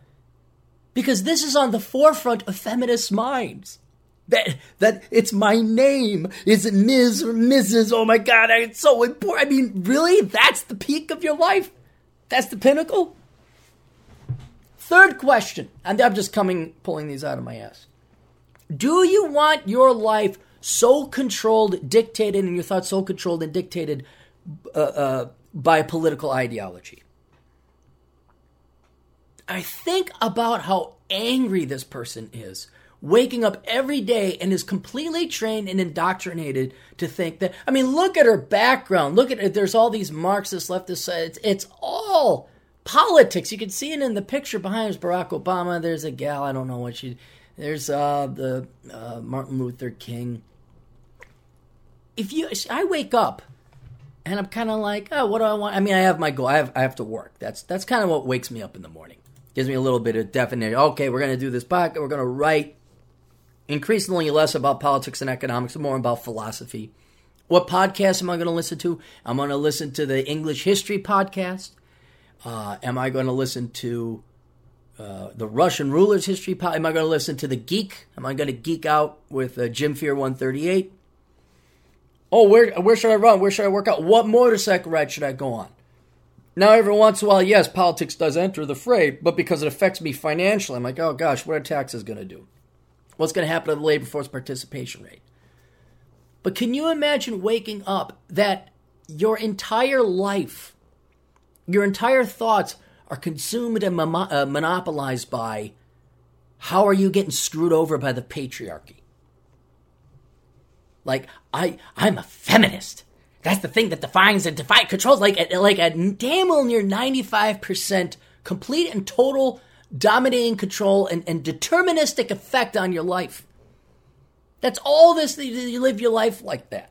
[SPEAKER 2] Because this is on the forefront of feminist minds. That that it's my name. Is it Ms. or Mrs.? Oh my god, it's so important. I mean, really? That's the peak of your life? That's the pinnacle? Third question, and I'm just coming pulling these out of my ass. Do you want your life so controlled, dictated, and your thoughts so controlled and dictated uh, uh, by political ideology? I think about how angry this person is waking up every day and is completely trained and indoctrinated to think that. I mean, look at her background. Look at it. There's all these Marxist leftist. It's, it's all politics. You can see it in the picture behind us. Barack Obama. There's a gal. I don't know what she. There's uh, the uh, Martin Luther King. If you, I wake up and I'm kind of like, oh, what do I want? I mean, I have my goal. I have I have to work. That's that's kind of what wakes me up in the morning. Gives me a little bit of definition. Okay, we're gonna do this podcast. We're gonna write increasingly less about politics and economics, more about philosophy. What podcast am I going to listen to? I'm going to listen to the English History podcast. Uh, am I going to listen to uh, the Russian Rulers History podcast? Am I going to listen to the Geek? Am I going to geek out with uh, Jim Fear 138? Oh, where where should I run? Where should I work out? What motorcycle ride should I go on? Now, every once in a while, yes, politics does enter the fray, but because it affects me financially, I'm like, oh gosh, what are taxes going to do? What's going to happen to the labor force participation rate? But can you imagine waking up that your entire life, your entire thoughts are consumed and uh, monopolized by how are you getting screwed over by the patriarchy? Like I, I'm a feminist. That's the thing that defines and defines controls. Like, like a damn well near ninety five percent complete and total dominating control and, and deterministic effect on your life. That's all this. You live your life like that.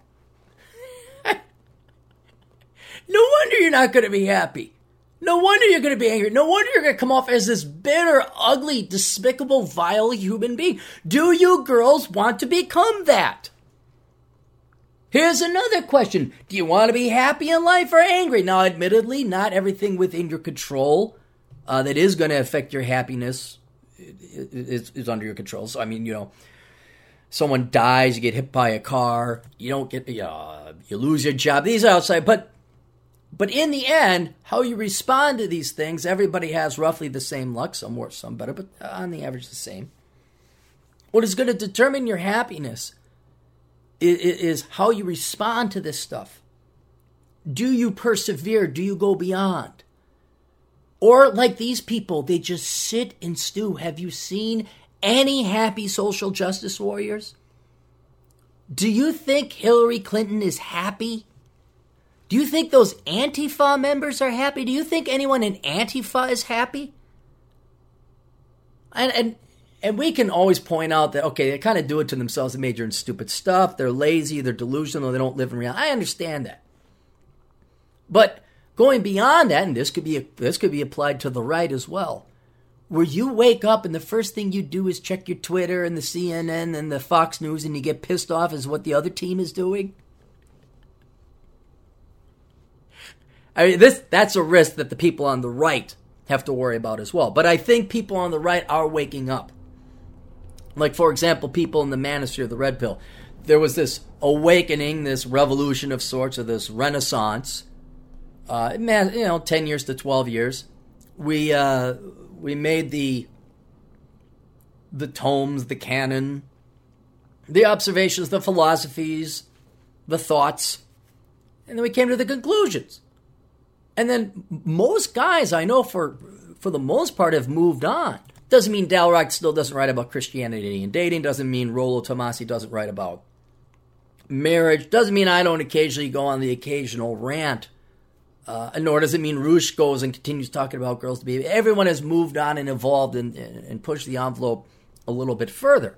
[SPEAKER 2] No wonder you're not going to be happy. No wonder you're going to be angry. No wonder you're going to come off as this bitter, ugly, despicable, vile human being. Do you girls want to become that? Here's another question. Do you want to be happy in life or angry? Now, admittedly, not everything within your control uh, that is going to affect your happiness is, is, under your control. So, I mean, you know, someone dies, you get hit by a car, you don't get, uh, you lose your job. These are outside, but but in the end, how you respond to these things, everybody has roughly the same luck, some worse, some better, but on the average, the same. What is going to determine your happiness is how you respond to this stuff. Do you persevere? Do you go beyond? Or, like these people, they just sit and stew. Have you seen any happy social justice warriors? Do you think Hillary Clinton is happy? Do you think those Antifa members are happy? Do you think anyone in Antifa is happy? And, and and we can always point out that okay, they kind of do it to themselves. They major in stupid stuff. They're lazy. They're delusional. They don't live in reality. I understand that. But going beyond that, and this could be this could be applied to the right as well, where you wake up and the first thing you do is check your Twitter and the CNN and the Fox News, and you get pissed off as what the other team is doing. I mean, this that's a risk that the people on the right have to worry about as well. But I think people on the right are waking up. Like, for example, people in the manosphere, the red pill. There was this awakening, this revolution of sorts, or this renaissance. Uh, you know, ten years to twelve years. We uh, we made the the tomes, the canon, the observations, the philosophies, the thoughts, and then we came to the conclusions. And then most guys I know for for the most part have moved on. Doesn't mean Dalrock still doesn't write about Christianity and dating. Doesn't mean Rollo Tomassi doesn't write about marriage. Doesn't mean I don't occasionally go on the occasional rant. Uh, nor does it mean Roosh goes and continues talking about girls to be. Everyone has moved on and evolved and, and pushed the envelope a little bit further.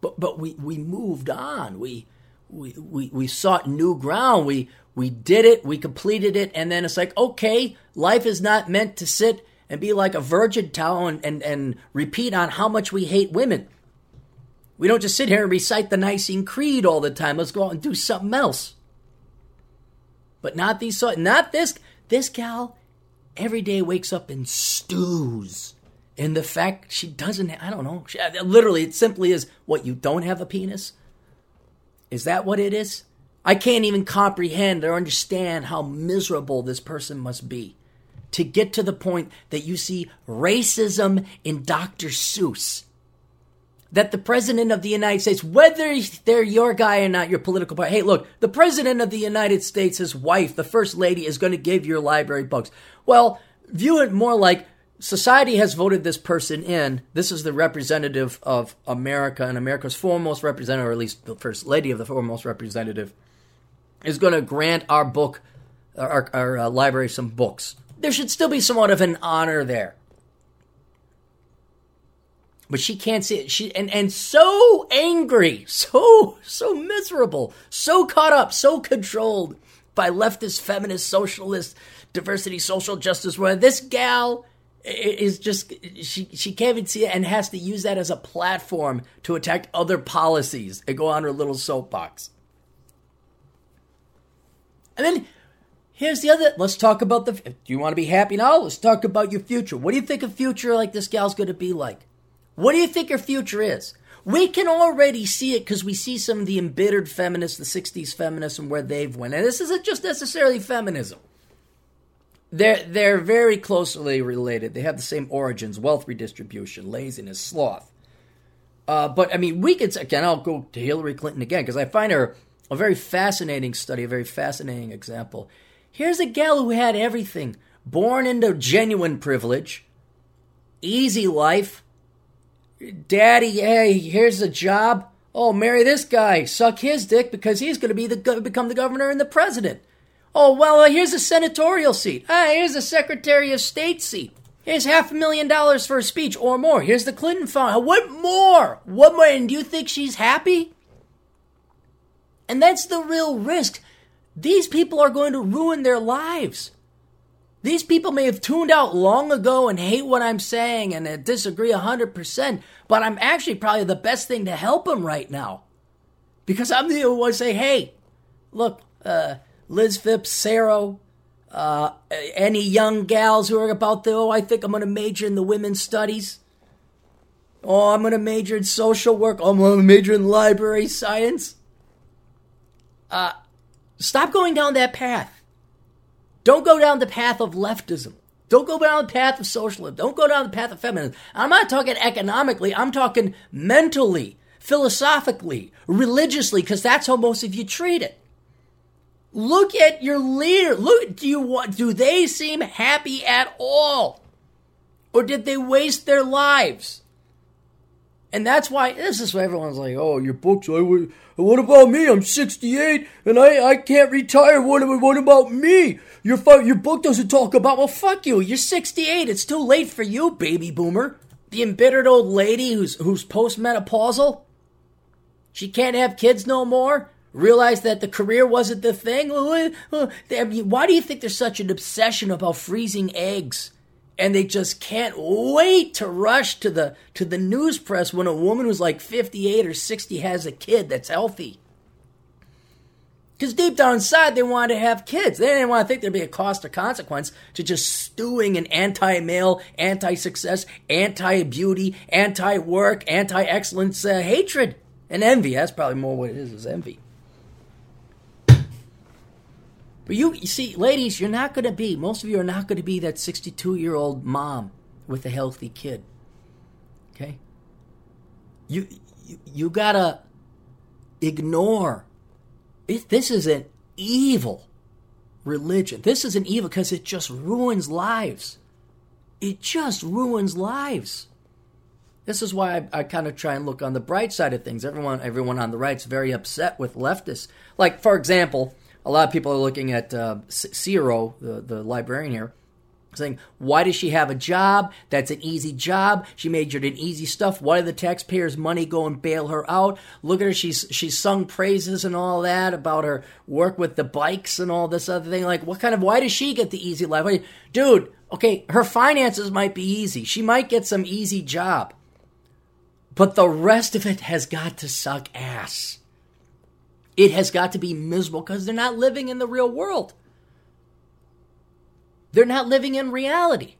[SPEAKER 2] But but we, we moved on. We, we we we sought new ground. We we did it. We completed it, and then it's like okay, life is not meant to sit and be like a virgin towel and, and, and repeat on how much we hate women. We don't just sit here and recite the Nicene Creed all the time. Let's go out and do something else. But not these, not this. This gal every day wakes up and stews in the fact she doesn't. I don't know. She, uh, literally, it simply is what you don't have a penis. Is that what it is? I can't even comprehend or understand how miserable this person must be to get to the point that you see racism in Dr. Seuss. That the president of the United States, whether they're your guy or not, your political party, hey, look, the president of the United States, his wife, the first lady, is going to give your library books. Well, view it more like society has voted this person in. This is the representative of America, and America's foremost representative, or at least the first lady of the foremost representative, is going to grant our book, our, our uh, library some books there should still be somewhat of an honor there. But she can't see it. She and, and so angry, so so miserable, so caught up, so controlled by leftist, feminist, socialist, diversity, social justice. Where this gal is just she she can't even see it and has to use that as a platform to attack other policies and go on her little soapbox. And then here's the other. Let's talk about the. Do you want to be happy now? Let's talk about your future. What do you think a future like this gal's going to be like? What do you think her future is? We can already see it because we see some of the embittered feminists, the 60s feminists, and where they've went. And this isn't just necessarily feminism. They're, they're very closely related. They have the same origins wealth redistribution, laziness, sloth. Uh, but I mean, we could, again, I'll go to Hillary Clinton again because I find her a very fascinating study, a very fascinating example. Here's a gal who had everything born into genuine privilege, easy life. Daddy, hey, here's a job. Oh, marry this guy, suck his dick because he's going to be the become the governor and the president. Oh, well, uh, here's a senatorial seat. Ah, here's a Secretary of State seat. Here's half a million dollars for a speech or more. Here's the Clinton Fund. What more? What more? And do you think she's happy? And that's the real risk. These people are going to ruin their lives. These people may have tuned out long ago and hate what I'm saying and disagree 100%, but I'm actually probably the best thing to help them right now. Because I'm the one say, hey, look, uh, Liz Phipps, Sarah, uh, any young gals who are about the, oh, I think I'm going to major in the women's studies. Oh, I'm going to major in social work. Oh, I'm going to major in library science. Uh, stop going down that path. Don't go down the path of leftism. Don't go down the path of socialism. Don't go down the path of feminism. I'm not talking economically. I'm talking mentally, philosophically, religiously, because that's how most of you treat it. Look at your leader. Look, do you want, do they seem happy at all? Or did they waste their lives? And that's why this is why everyone's like, "Oh, your books. I, what about me? I'm 68 and I, I can't retire. What, what about me? Your your book doesn't talk about. Well, fuck you. You're 68. It's too late for you, baby boomer. The embittered old lady who's who's postmenopausal. She can't have kids no more realized that the career wasn't the thing. Why do you think there's such an obsession about freezing eggs? And they just can't wait to rush to the to the news press when a woman who's like 58 or 60 has a kid that's healthy. Because deep down inside, they want to have kids. They didn't want to think there'd be a cost or consequence to just stewing in anti male, anti success, anti beauty, anti work, anti excellence uh, hatred and envy. That's probably more what it is, is envy. But you, you see, ladies, you're not going to be, most of you are not going to be that 62 year old mom with a healthy kid. Okay? You, you, you got to ignore. It, this is an evil religion. This is an evil because it just ruins lives. It just ruins lives. This is why I, I kind of try and look on the bright side of things. Everyone, everyone on the right's very upset with leftists. Like, for example, a lot of people are looking at uh, Zero, the, the librarian here, saying, why does she have a job? That's an easy job. She majored in easy stuff. Why did the taxpayers' money go and bail her out? Look at her. She's she's sung praises and all that about her work with the bikes and all this other thing. Like, what kind of? Why does she get the easy life? Dude, okay, her finances might be easy. She might get some easy job, but the rest of it has got to suck ass. It has got to be miserable because they're not living in the real world. They're not living in reality.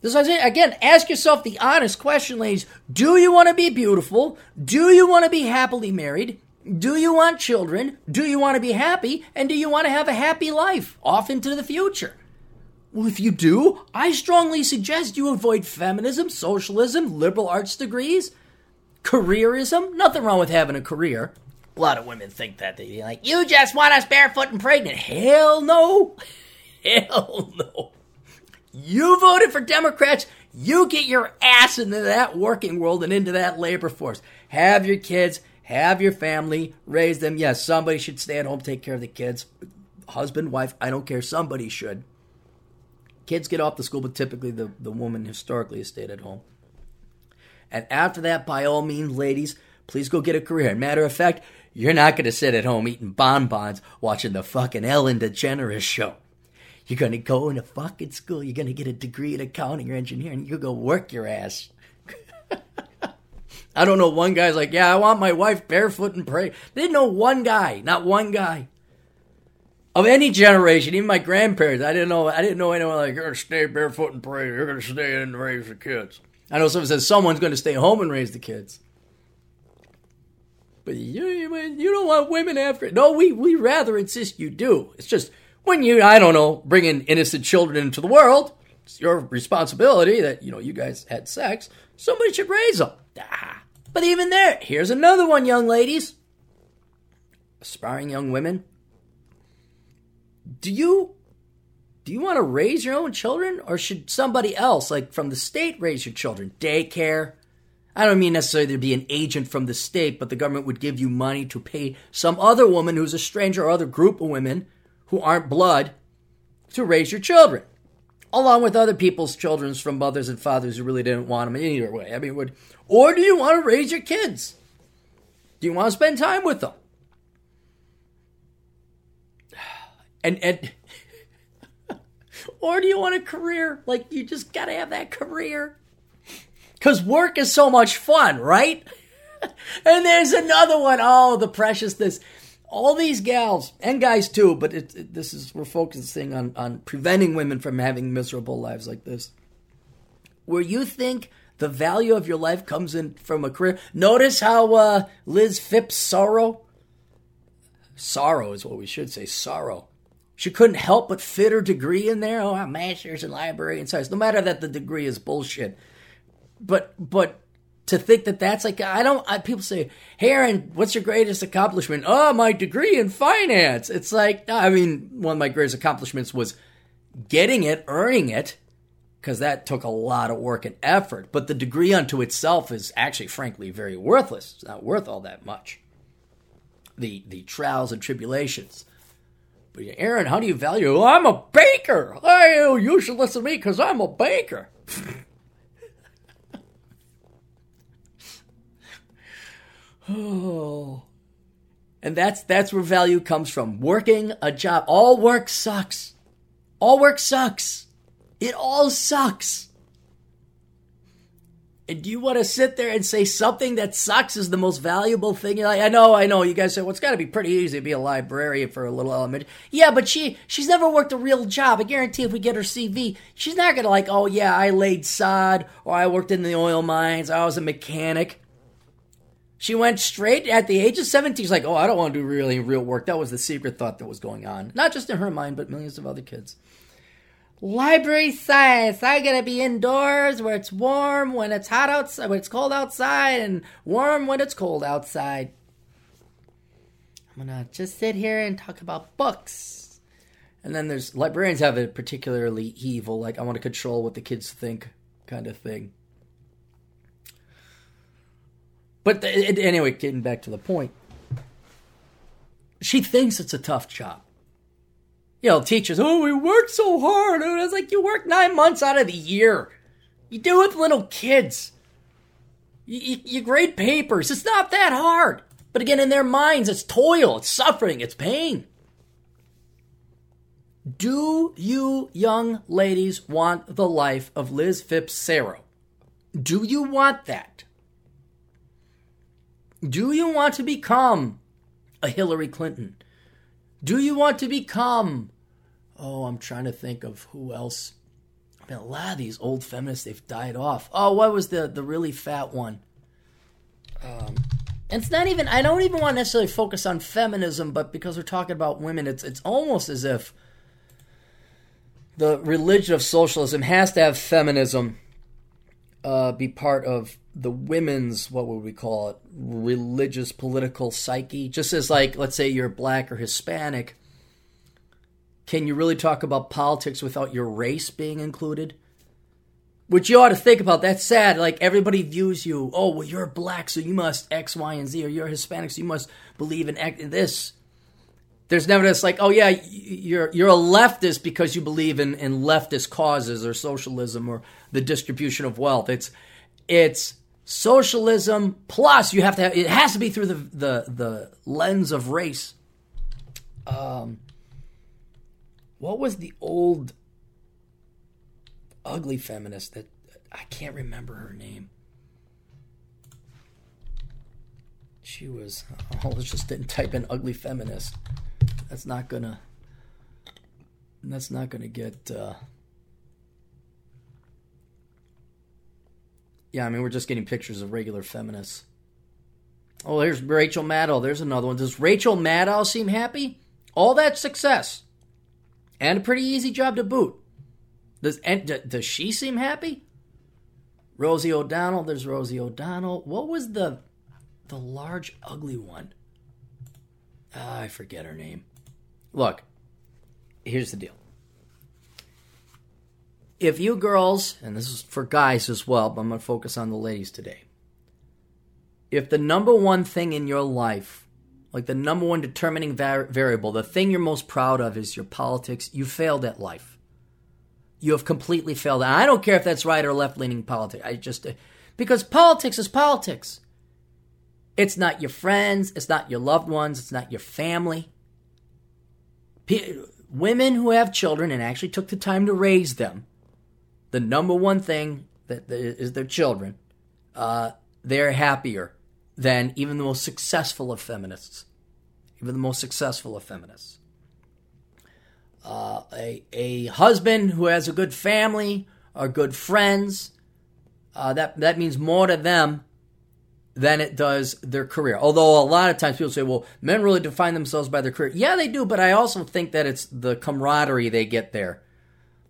[SPEAKER 2] This is. Again, ask yourself the honest question, ladies. Do you want to be beautiful? Do you want to be happily married? Do you want children? Do you want to be happy? And do you want to have a happy life off into the future? Well, if you do, I strongly suggest you avoid feminism, socialism, liberal arts degrees, careerism. Nothing wrong with having a career. A lot of women think that they like, you just want us barefoot and pregnant. Hell no. Hell no. You voted for Democrats. You get your ass into that working world and into that labor force. Have your kids, have your family, raise them. Yes, somebody should stay at home, take care of the kids. Husband, wife, I don't care. Somebody should. Kids get off the school, but typically the, the woman historically has stayed at home. And after that, by all means, ladies, please go get a career. Matter of fact, you're not going to sit at home eating bonbons watching the fucking Ellen DeGeneres show. You're going to go into fucking school. You're going to get a degree in accounting or engineering. You'll go work your ass. I don't know. One guy's like, yeah, I want my wife barefoot and pray. They didn't know one guy, not one guy. of any generation, even my grandparents, I didn't know. I didn't know anyone like you're gonna stay barefoot and pray. You're gonna stay in and raise the kids. I know someone says someone's gonna stay home and raise the kids. But you, you don't want women after it. No, we we rather insist you do. It's just when you, I don't know, bringing innocent children into the world, it's your responsibility that you know you guys had sex. Somebody should raise them. Ah. But even there, here's another one, young ladies, aspiring young women. Do you do you want to raise your own children, or should somebody else, like from the state, raise your children? Daycare, I don't mean necessarily there'd be an agent from the state, but the government would give you money to pay some other woman who's a stranger or other group of women who aren't blood to raise your children, along with other people's children from mothers and fathers who really didn't want them in either way. I mean, would or do you want to raise your kids? Do you want to spend time with them? And and or do you want a career? Like you just gotta have that career. Because work is so much fun, right? and there's another one. Oh, the preciousness. All these gals and guys too, but it, it, this is we're focusing on on preventing women from having miserable lives like this. Where you think the value of your life comes in from a career. Notice how uh, Liz Phipps sorrow. Sorrow is what we should say. Sorrow. She couldn't help but fit her degree in there. Oh, I'm master's in library and science. No matter that the degree is bullshit but but to think that that's like I don't. I, people say, "Hey, Aaron, what's your greatest accomplishment?" Oh, my degree in finance. It's like I mean, one of my greatest accomplishments was getting it, earning it, because that took a lot of work and effort. But the degree unto itself is actually, frankly, very worthless. It's not worth all that much. The the trials and tribulations. But Aaron, how do you value? Well, I'm a baker. Oh, you should listen to me because I'm a baker. Oh. And that's that's where value comes from. Working a job. All work sucks. All work sucks. It all sucks. And do you want to sit there and say something that sucks is the most valuable thing? Like, I know, I know. You guys say, well, it's got to be pretty easy to be a librarian for a little element. Yeah, but she she's never worked a real job. I guarantee if we get her CV, she's not gonna like, oh yeah, I laid sod, or I worked in the oil mines, I was a mechanic. She went straight at the age of 17. She's like, oh, I don't want to do really real work. That was the secret thought that was going on. Not just in her mind, but millions of other kids. Library science. I gotta be indoors where it's warm when it's hot outside, when it's cold outside, and warm when it's cold outside. I'm gonna just sit here and talk about books. And then there's librarians have a particularly evil, like I want to control what the kids think kind of thing. But anyway, getting back to the point, she thinks it's a tough job. You know, teachers, oh, we worked so hard. And I was like, you work nine months out of the year. You do it with little kids. You, you, you grade papers. It's not that hard. But again, in their minds, it's toil, it's suffering, it's pain. Do you young ladies want the life of Liz Phipps Saro? Do you want that? Do you want to become a Hillary Clinton? Do you want to become, oh, I'm trying to think of who else. I mean, a lot of these old feminists, they've died off. Oh, what was the, the really fat one? Um, it's not even, I don't even want to necessarily focus on feminism, but because we're talking about women, it's, it's almost as if the religion of socialism has to have feminism uh, be part of the women's what would we call it religious political psyche. Just as like let's say you're black or hispanic can you really talk about politics without your race being included? Which you ought to think about. That's sad. Like everybody views you oh well you're black so you must x y and z or you're hispanic so you must believe in this. There's never this like oh yeah you're you're a leftist because you believe in in leftist causes or socialism or the distribution of wealth. It's it's socialism plus you have to have it has to be through the the, the lens of race um what was the old ugly feminist that i can't remember her name she was oh let's just didn't type in ugly feminist that's not gonna that's not to get. Uh... Yeah, I mean, we're just getting pictures of regular feminists. Oh, there's Rachel Maddow. There's another one. Does Rachel Maddow seem happy? All that success and a pretty easy job to boot. Does and, does she seem happy? Rosie O'Donnell. There's Rosie O'Donnell. What was the the large ugly one? Ah, I forget her name. Look, here's the deal. If you girls, and this is for guys as well, but I'm going to focus on the ladies today. If the number one thing in your life, like the number one determining var- variable, the thing you're most proud of is your politics, you failed at life. You have completely failed. And I don't care if that's right or left leaning politics. I just, because politics is politics. It's not your friends, it's not your loved ones, it's not your family. P- women who have children and actually took the time to raise them, the number one thing that is their children, uh, they're happier than even the most successful of feminists. Even the most successful of feminists. Uh, a, a husband who has a good family or good friends, uh, that, that means more to them than it does their career. Although a lot of times people say, well, men really define themselves by their career. Yeah, they do, but I also think that it's the camaraderie they get there.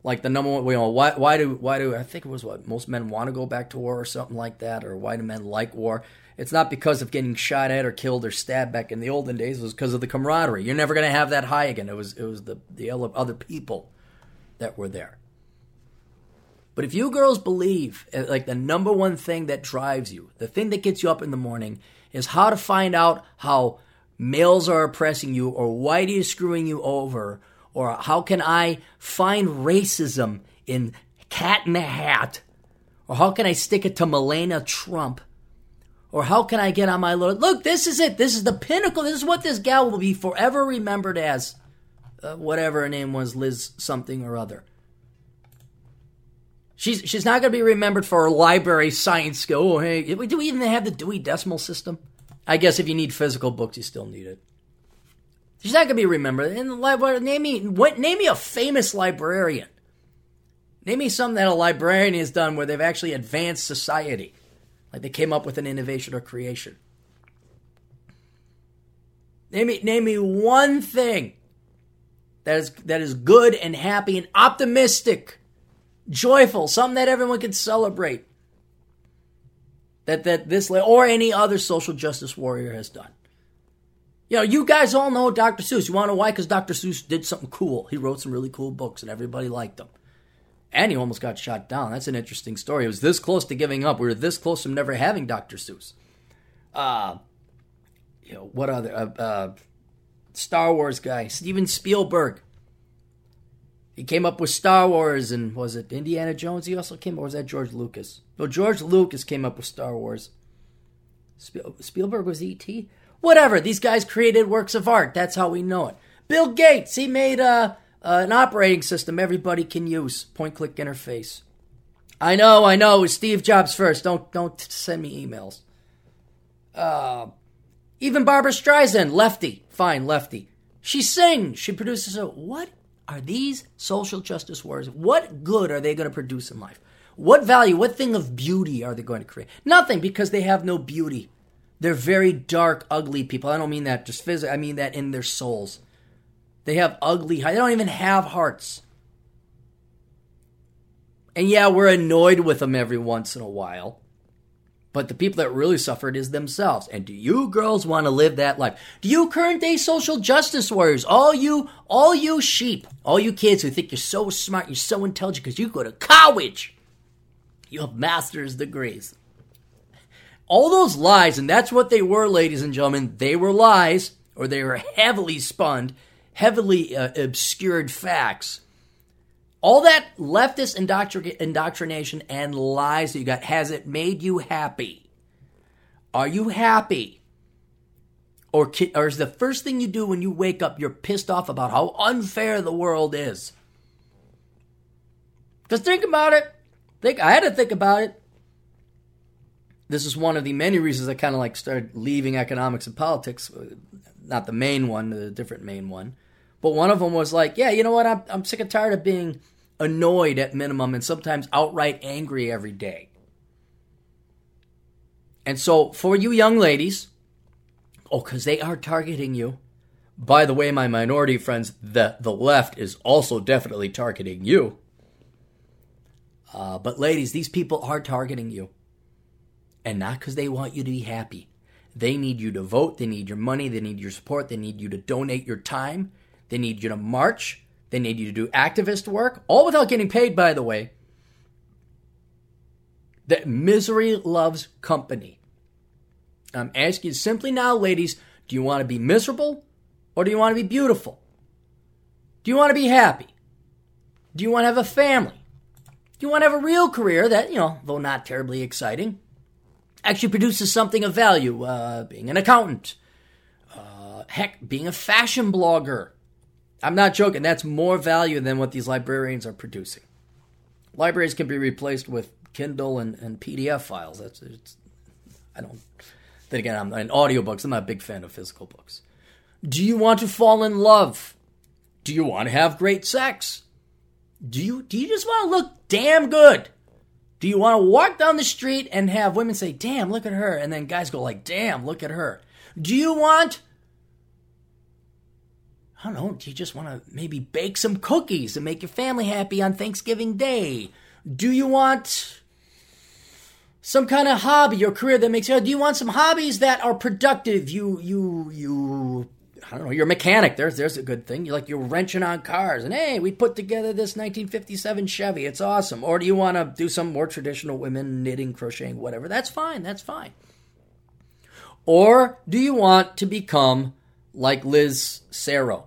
[SPEAKER 2] Like the number one, you know, why, why do, why do, I think it was what, most men want to go back to war or something like that, or why do men like war? It's not because of getting shot at or killed or stabbed back in the olden days. It was because of the camaraderie. You're never going to have that high again. It was, it was the, the other people that were there. But if you girls believe, uh, like the number one thing that drives you, the thing that gets you up in the morning, is how to find out how males are oppressing you, or whitey is screwing you over, or how can I find racism in Cat in the Hat, or how can I stick it to Melania Trump, or how can I get on my Lord? Look, this is it. This is the pinnacle. This is what this gal will be forever remembered as. Uh, whatever her name was, Liz something or other. She's she's not going to be remembered for her library science skill. Oh, hey, do we even have the Dewey Decimal System? I guess if you need physical books, you still need it. She's not going to be remembered. In the library, name me what? Name me a famous librarian. Name me something that a librarian has done where they've actually advanced society, like they came up with an innovation or creation. Name me name me one thing that is that is good and happy and optimistic joyful, something that everyone can celebrate. That that this or any other social justice warrior has done. You know, you guys all know Dr. Seuss. You want to know why? Because Dr. Seuss did something cool. He wrote some really cool books, and everybody liked them. And he almost got shot down. That's an interesting story. It was this close to giving up. We were this close from never having Dr. Seuss. Uh, you know, what other uh, uh, Star Wars guy? Steven Spielberg he came up with Star Wars and was it Indiana Jones? He also came, or was that George Lucas? No, George Lucas came up with Star Wars. Spielberg was E.T. Whatever. These guys created works of art. That's how we know it. Bill Gates. He made uh, uh, an operating system everybody can use. Point click interface. I know. I know. Steve Jobs first. Don't don't send me emails. Uh, even Barbra Streisand, lefty, fine, lefty. She sings. She produces a what are these social justice warriors? What good are they going to produce in life? What value, what thing of beauty are they going to create? Nothing because they have no beauty. They're very dark, ugly people. I don't mean that just physically, I mean that in their souls. They have ugly, they don't even have hearts. And yeah, we're annoyed with them every once in a while. But the people that really suffered is themselves. And do you girls want to live that life? Do you current day social justice warriors, all you, all you sheep, all you kids who think you're so smart, you're so intelligent because you go to college, you have master's degrees. All those lies, and that's what they were, ladies and gentlemen. They were lies, or they were heavily spun, heavily uh, obscured facts all that leftist indoctr- indoctrination and lies that you got, has it made you happy? Are you happy? Or, or is the first thing you do when you wake up, you're pissed off about how unfair the world is? Just think about it. Think I had to think about it. This is one of the many reasons I kind of like started leaving economics and politics. Not the main one, the different main one. But one of them was like, yeah, you know what? I'm, I'm sick and tired of being annoyed at minimum and sometimes outright angry every day. And so for you young ladies, oh, because they are targeting you. By the way, my minority friends, the, the left is also definitely targeting you. Uh, but ladies, these people are targeting you. And not because they want you to be happy. They need you to vote. They need your money. They need your support. They need you to donate your time. They need you to march. They need you to do activist work, all without getting paid, by the way. That misery loves company. I'm asking simply now, ladies do you want to be miserable or do you want to be beautiful? Do you want to be happy? Do you want to have a family? Do you want to have a real career that, you know, though not terribly exciting, actually produces something of value? Uh, being an accountant, uh, heck, being a fashion blogger. I'm not joking, that's more value than what these librarians are producing. Libraries can be replaced with Kindle and, and PDF files. That's I don't then again, I'm in audiobooks. I'm not a big fan of physical books. Do you want to fall in love? Do you want to have great sex? Do you do you just want to look damn good? Do you want to walk down the street and have women say, "Damn, look at her," and then guys go like, "Damn, look at her." Do you want I don't know, do you just want to maybe bake some cookies and make your family happy on Thanksgiving Day? Do you want some kind of hobby or career that makes you. Do you want some hobbies that are productive? You you you. I don't know. You're a mechanic. There's there's a good thing. You like you're wrenching on cars, and hey, we put together this 1957 Chevy. It's awesome. Or do you want to do some more traditional women knitting, crocheting, whatever? That's fine. That's fine. Or do you want to become like Liz Soeiro?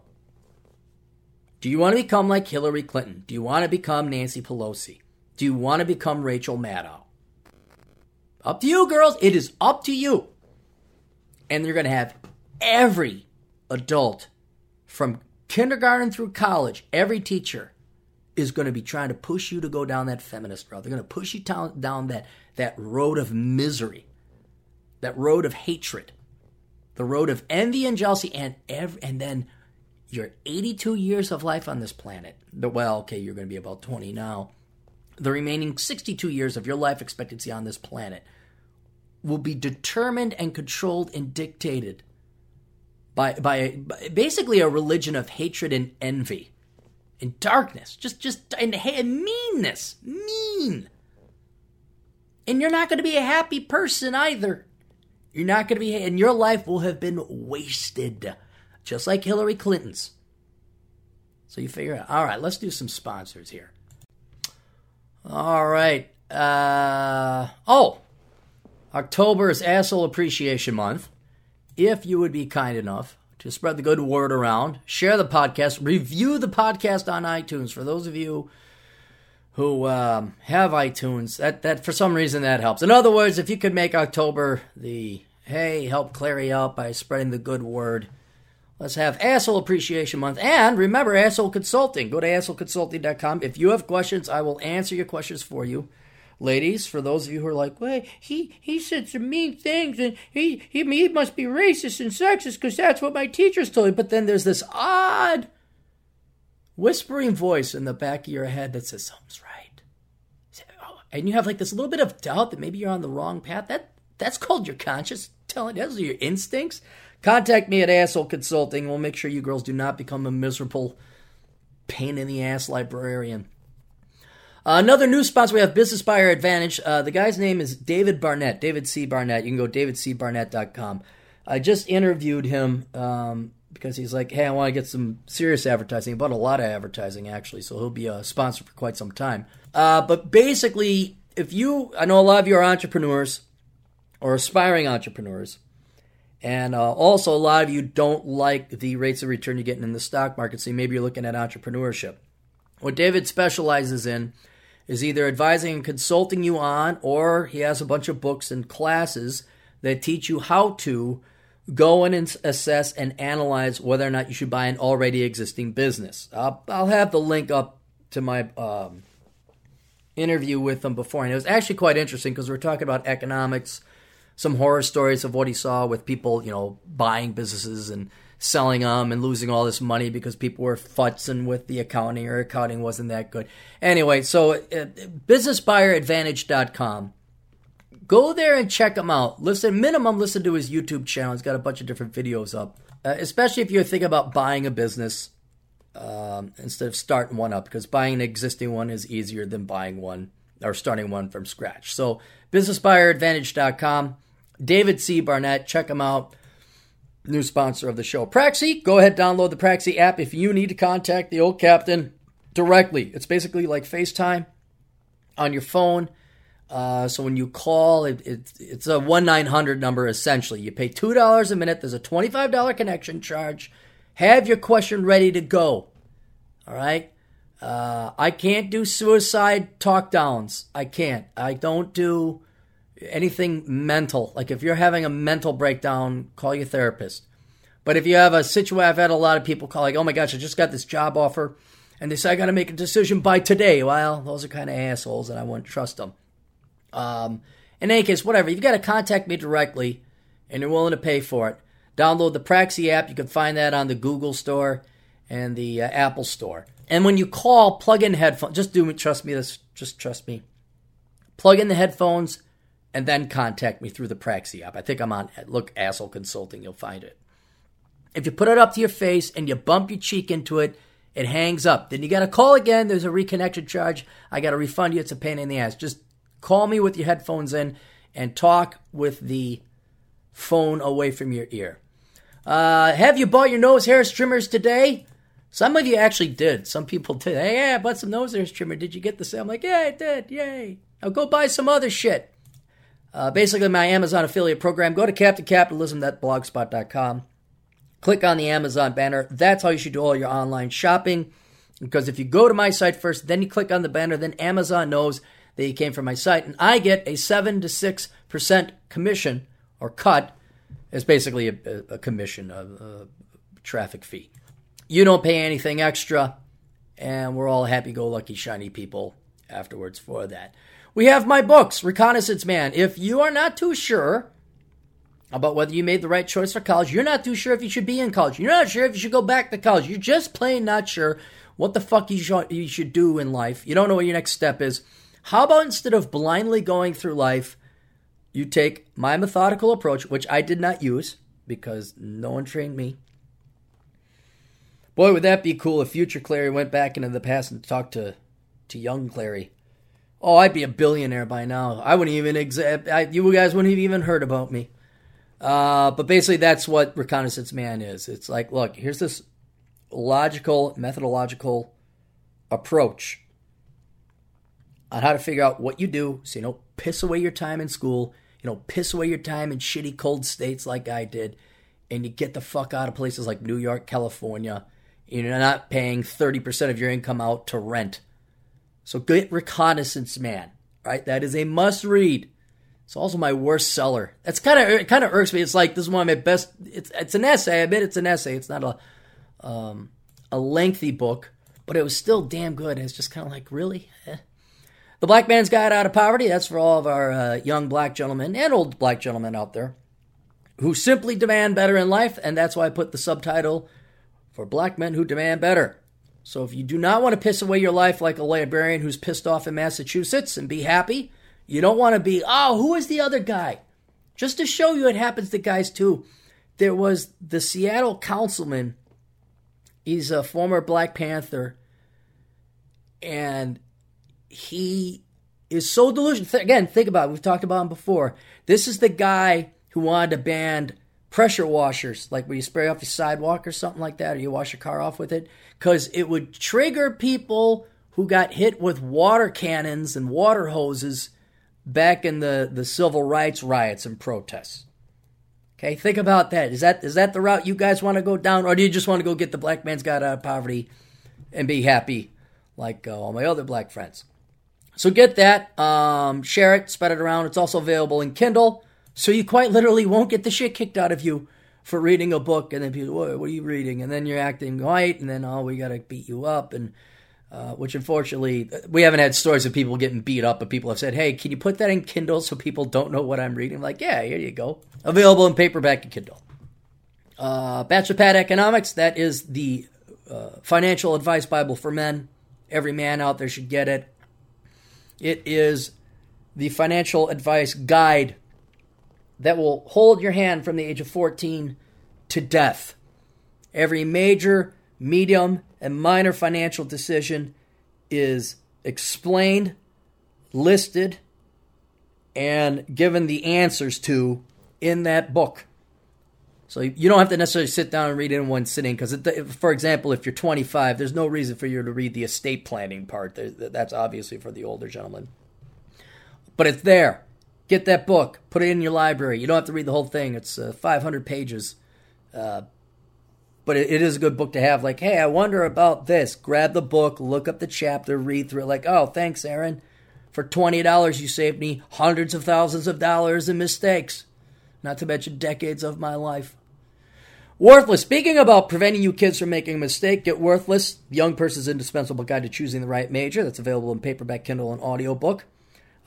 [SPEAKER 2] Do you want to become like Hillary Clinton? Do you want to become Nancy Pelosi? Do you want to become Rachel Maddow? Up to you, girls. It is up to you. And you're going to have every adult from kindergarten through college, every teacher is going to be trying to push you to go down that feminist road. They're going to push you down, that, that road of misery, that road of hatred, the road of envy and jealousy, and every, and then your 82 years of life on this planet. Well, okay, you're going to be about 20 now. The remaining 62 years of your life expectancy on this planet will be determined and controlled and dictated by, by, by basically a religion of hatred and envy and darkness, just just and, and meanness, mean. And you're not going to be a happy person either. You're not going to be, and your life will have been wasted, just like Hillary Clinton's. So you figure out, all right, let's do some sponsors here. All right. Uh, oh, October is Asshole Appreciation Month. If you would be kind enough to spread the good word around, share the podcast, review the podcast on iTunes. For those of you who um, have iTunes, that, that for some reason that helps. In other words, if you could make October the hey, help Clarey out by spreading the good word. Let's have Asshole Appreciation Month. And remember, Asshole Consulting. Go to assholeconsulting.com. If you have questions, I will answer your questions for you ladies, for those of you who are like, "Wait, he he said some mean things, and he he he must be racist and sexist because that's what my teachers told me." But then there's this odd whispering voice in the back of your head that says something's right, oh, and you have like this little bit of doubt that maybe you're on the wrong path. That that's called your conscious telling. Those are your instincts. Contact me at Asshole Consulting. We'll make sure you girls do not become a miserable pain in the ass librarian. Uh, another new sponsor we have Business Buyer Advantage. Uh, the guy's name is David Barnett, David C. Barnett. You can go davidcbarnett.com. I just interviewed him um, because he's like, hey, I want to get some serious advertising. He bought a lot of advertising, actually, so he'll be a sponsor for quite some time. Uh, but basically, if you, I know a lot of you are entrepreneurs or aspiring entrepreneurs, and uh, also a lot of you don't like the rates of return you're getting in the stock market, so maybe you're looking at entrepreneurship. What David specializes in is either advising and consulting you on, or he has a bunch of books and classes that teach you how to go in and assess and analyze whether or not you should buy an already existing business. I'll, I'll have the link up to my um, interview with him before, and it was actually quite interesting because we are talking about economics, some horror stories of what he saw with people, you know, buying businesses and selling them and losing all this money because people were futzing with the accounting or accounting wasn't that good. Anyway, so uh, businessbuyeradvantage.com. Go there and check him out. Listen, minimum, listen to his YouTube channel. He's got a bunch of different videos up, uh, especially if you're thinking about buying a business um, instead of starting one up, because buying an existing one is easier than buying one or starting one from scratch. So, businessbuyeradvantage.com. David C. Barnett, check him out. New sponsor of the show. Praxi, go ahead, download the Praxi app if you need to contact the old captain directly. It's basically like FaceTime on your phone. Uh, so when you call, it, it, it's a 1 900 number essentially. You pay $2 a minute, there's a $25 connection charge. Have your question ready to go. All right? Uh, I can't do suicide talk downs. I can't. I don't do anything mental. Like if you're having a mental breakdown, call your therapist. But if you have a situation, I've had a lot of people call like, "Oh my gosh, I just got this job offer," and they say I got to make a decision by today. Well, those are kind of assholes, and I wouldn't trust them. Um, in any case, whatever. You've got to contact me directly, and you're willing to pay for it. Download the Praxi app. You can find that on the Google Store and the uh, Apple Store. And when you call, plug in headphones. Just do me. trust me. This just trust me. Plug in the headphones and then contact me through the Praxi app. I think I'm on Look Asshole Consulting. You'll find it. If you put it up to your face and you bump your cheek into it, it hangs up. Then you got to call again. There's a reconnection charge. I got to refund you. It's a pain in the ass. Just call me with your headphones in and talk with the phone away from your ear. Uh, have you bought your nose hair trimmers today? Some of you actually did. Some people did. Hey, yeah, I bought some nose hair trimmer. Did you get the same? I'm like, yeah, I did. Yay. Now go buy some other shit. Uh, basically, my Amazon affiliate program. Go to CaptainCapitalism.blogspot.com. Click on the Amazon banner. That's how you should do all your online shopping. Because if you go to my site first, then you click on the banner, then Amazon knows that you came from my site, and I get a seven to six percent commission or cut. It's basically a, a commission, a, a traffic fee. You don't pay anything extra, and we're all happy-go-lucky, shiny people afterwards for that. We have my books, Reconnaissance Man. If you are not too sure about whether you made the right choice for college, you're not too sure if you should be in college, you're not sure if you should go back to college, you're just plain not sure what the fuck you should, you should do in life, you don't know what your next step is, how about instead of blindly going through life, you take my methodical approach, which I did not use because no one trained me. Boy, would that be cool if future Clarey went back into the past and talked to, to young Clarey. Oh, I'd be a billionaire by now. I wouldn't even exa- you guys wouldn't have even heard about me. Uh, but basically, that's what Reconnaissance Man is. It's like, look, here's this logical, methodological approach on how to figure out what you do so you don't piss away your time in school, you know, piss away your time in shitty cold states like I did, and you get the fuck out of places like New York, California. You're not paying 30% of your income out to rent so get Reconnaissance Man, right? That is a must read. It's also my worst seller. That's kind of it. Kind of irks me. It's like this is one of my best. It's it's an essay. I admit it's an essay. It's not a um, a lengthy book, but it was still damn good. It's just kind of like really. Eh. The Black Man's Guide Out of Poverty. That's for all of our uh, young black gentlemen and old black gentlemen out there who simply demand better in life, and that's why I put the subtitle for Black Men Who Demand Better. So if you do not want to piss away your life like a librarian who's pissed off in Massachusetts and be happy, you don't want to be, oh, who is the other guy? Just to show you it happens to guys too. There was the Seattle councilman. He's a former Black Panther. And he is so delusional. Again, think about it. We've talked about him before. This is the guy who wanted to ban pressure washers, like where you spray off your sidewalk or something like that, or you wash your car off with it, because it would trigger people who got hit with water cannons and water hoses back in the, the civil rights riots and protests. Okay, think about that. Is that is that the route you guys want to go down, or do you just want to go get the black man's got out of poverty and be happy like uh, all my other black friends? So get that, um, share it, spread it around. It's also available in Kindle. So you quite literally won't get the shit kicked out of you for reading a book, and then people, what, what are you reading? And then you're acting white, and then oh, we got to beat you up, and uh, which unfortunately we haven't had stories of people getting beat up, but people have said, hey, can you put that in Kindle so people don't know what I'm reading? I'm like, yeah, here you go, available in paperback and Kindle. Uh, Bachelor Pad Economics, that is the uh, financial advice Bible for men. Every man out there should get it. It is the financial advice guide that will hold your hand from the age of 14 to death. Every major, medium, and minor financial decision is explained, listed, and given the answers to in that book. So you don't have to necessarily sit down and read it in one sitting because, for example, if you're 25, there's no reason for you to read the estate planning part. That's obviously for the older gentleman. But it's there. Get that book. Put it in your library. You don't have to read the whole thing. It's uh, 500 pages. Uh, but it, it is a good book to have. Like, hey, I wonder about this. Grab the book, look up the chapter, read through it. Like, oh, thanks, Aaron. For $20, you saved me hundreds of thousands of dollars in mistakes not to mention decades of my life. Worthless. Speaking about preventing you kids from making a mistake, get Worthless, young person's indispensable guide to choosing the right major. That's available in paperback, Kindle, and audiobook.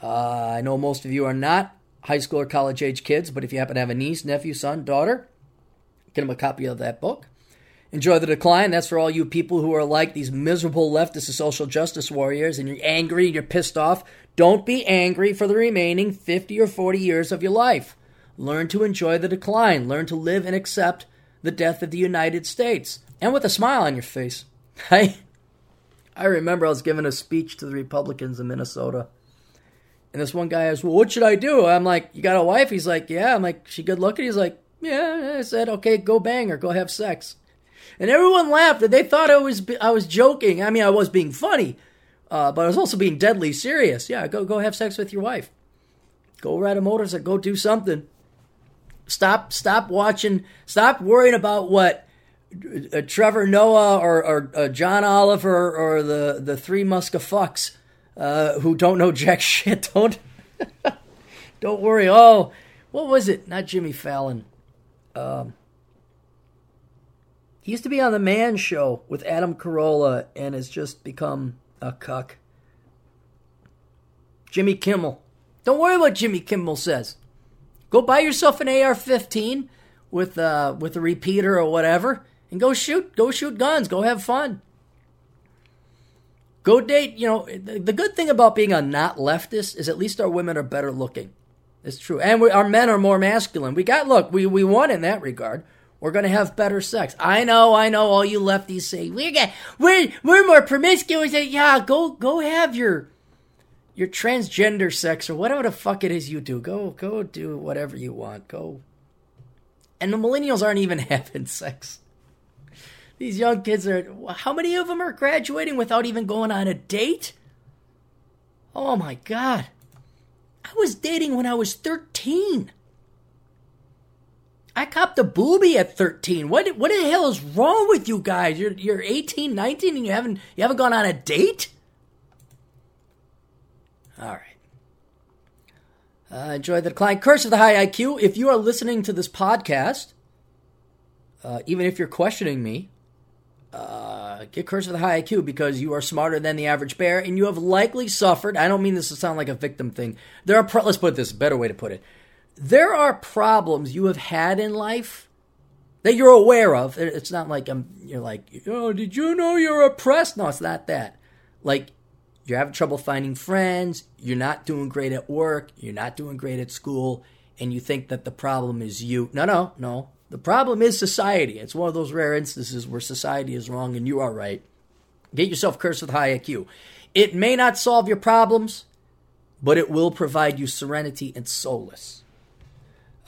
[SPEAKER 2] Uh, I know most of you are not high school or college age kids, but if you happen to have a niece, nephew, son, daughter, get them a copy of that book. Enjoy the decline. That's for all you people who are like these miserable leftist social justice warriors and you're angry and you're pissed off. Don't be angry for the remaining 50 or 40 years of your life. Learn to enjoy the decline. Learn to live and accept the death of the United States. And with a smile on your face. I, I remember I was giving a speech to the Republicans in Minnesota. And this one guy asked, Well, what should I do? I'm like, You got a wife? He's like, Yeah. I'm like, She good looking? He's like, Yeah. I said, Okay, go bang her, go have sex. And everyone laughed and they thought I was I was joking. I mean, I was being funny, uh, but I was also being deadly serious. Yeah, go go have sex with your wife. Go ride a motorcycle, go do something. Stop stop watching. Stop worrying about what uh, Trevor Noah or, or uh, John Oliver or the the three Muskafucks uh, who don't know jack shit. Don't don't worry. Oh, what was it? Not Jimmy Fallon. Um, he used to be on the Man Show with Adam Carolla and has just become a cuck. Jimmy Kimmel. Don't worry what Jimmy Kimmel says. Go buy yourself an AR-15 with uh, with a repeater or whatever, and go shoot. Go shoot guns. Go have fun. Go date. You know the good thing about being a not leftist is at least our women are better looking. It's true, and we, our men are more masculine. We got look. We we won in that regard. We're gonna have better sex. I know, I know. All you lefties say we're get, we're we're more promiscuous. Yeah, go go have your your transgender sex or whatever the fuck it is you do. Go go do whatever you want. Go. And the millennials aren't even having sex. These young kids are how many of them are graduating without even going on a date? Oh my god. I was dating when I was 13. I copped a booby at 13. What what the hell is wrong with you guys? You're you're 18, 19 and you haven't you haven't gone on a date? All right. Uh, enjoy the decline. Curse of the high IQ. If you are listening to this podcast, uh, even if you're questioning me, uh, get cursed with the high IQ because you are smarter than the average bear and you have likely suffered. I don't mean this to sound like a victim thing. There are, pro- let's put this, better way to put it. There are problems you have had in life that you're aware of. It's not like I'm, you're like, oh, did you know you're oppressed? No, it's not that. Like, you're having trouble finding friends, you're not doing great at work, you're not doing great at school, and you think that the problem is you. No, no, no. The problem is society. It's one of those rare instances where society is wrong and you are right. Get yourself cursed with high IQ. It may not solve your problems, but it will provide you serenity and solace.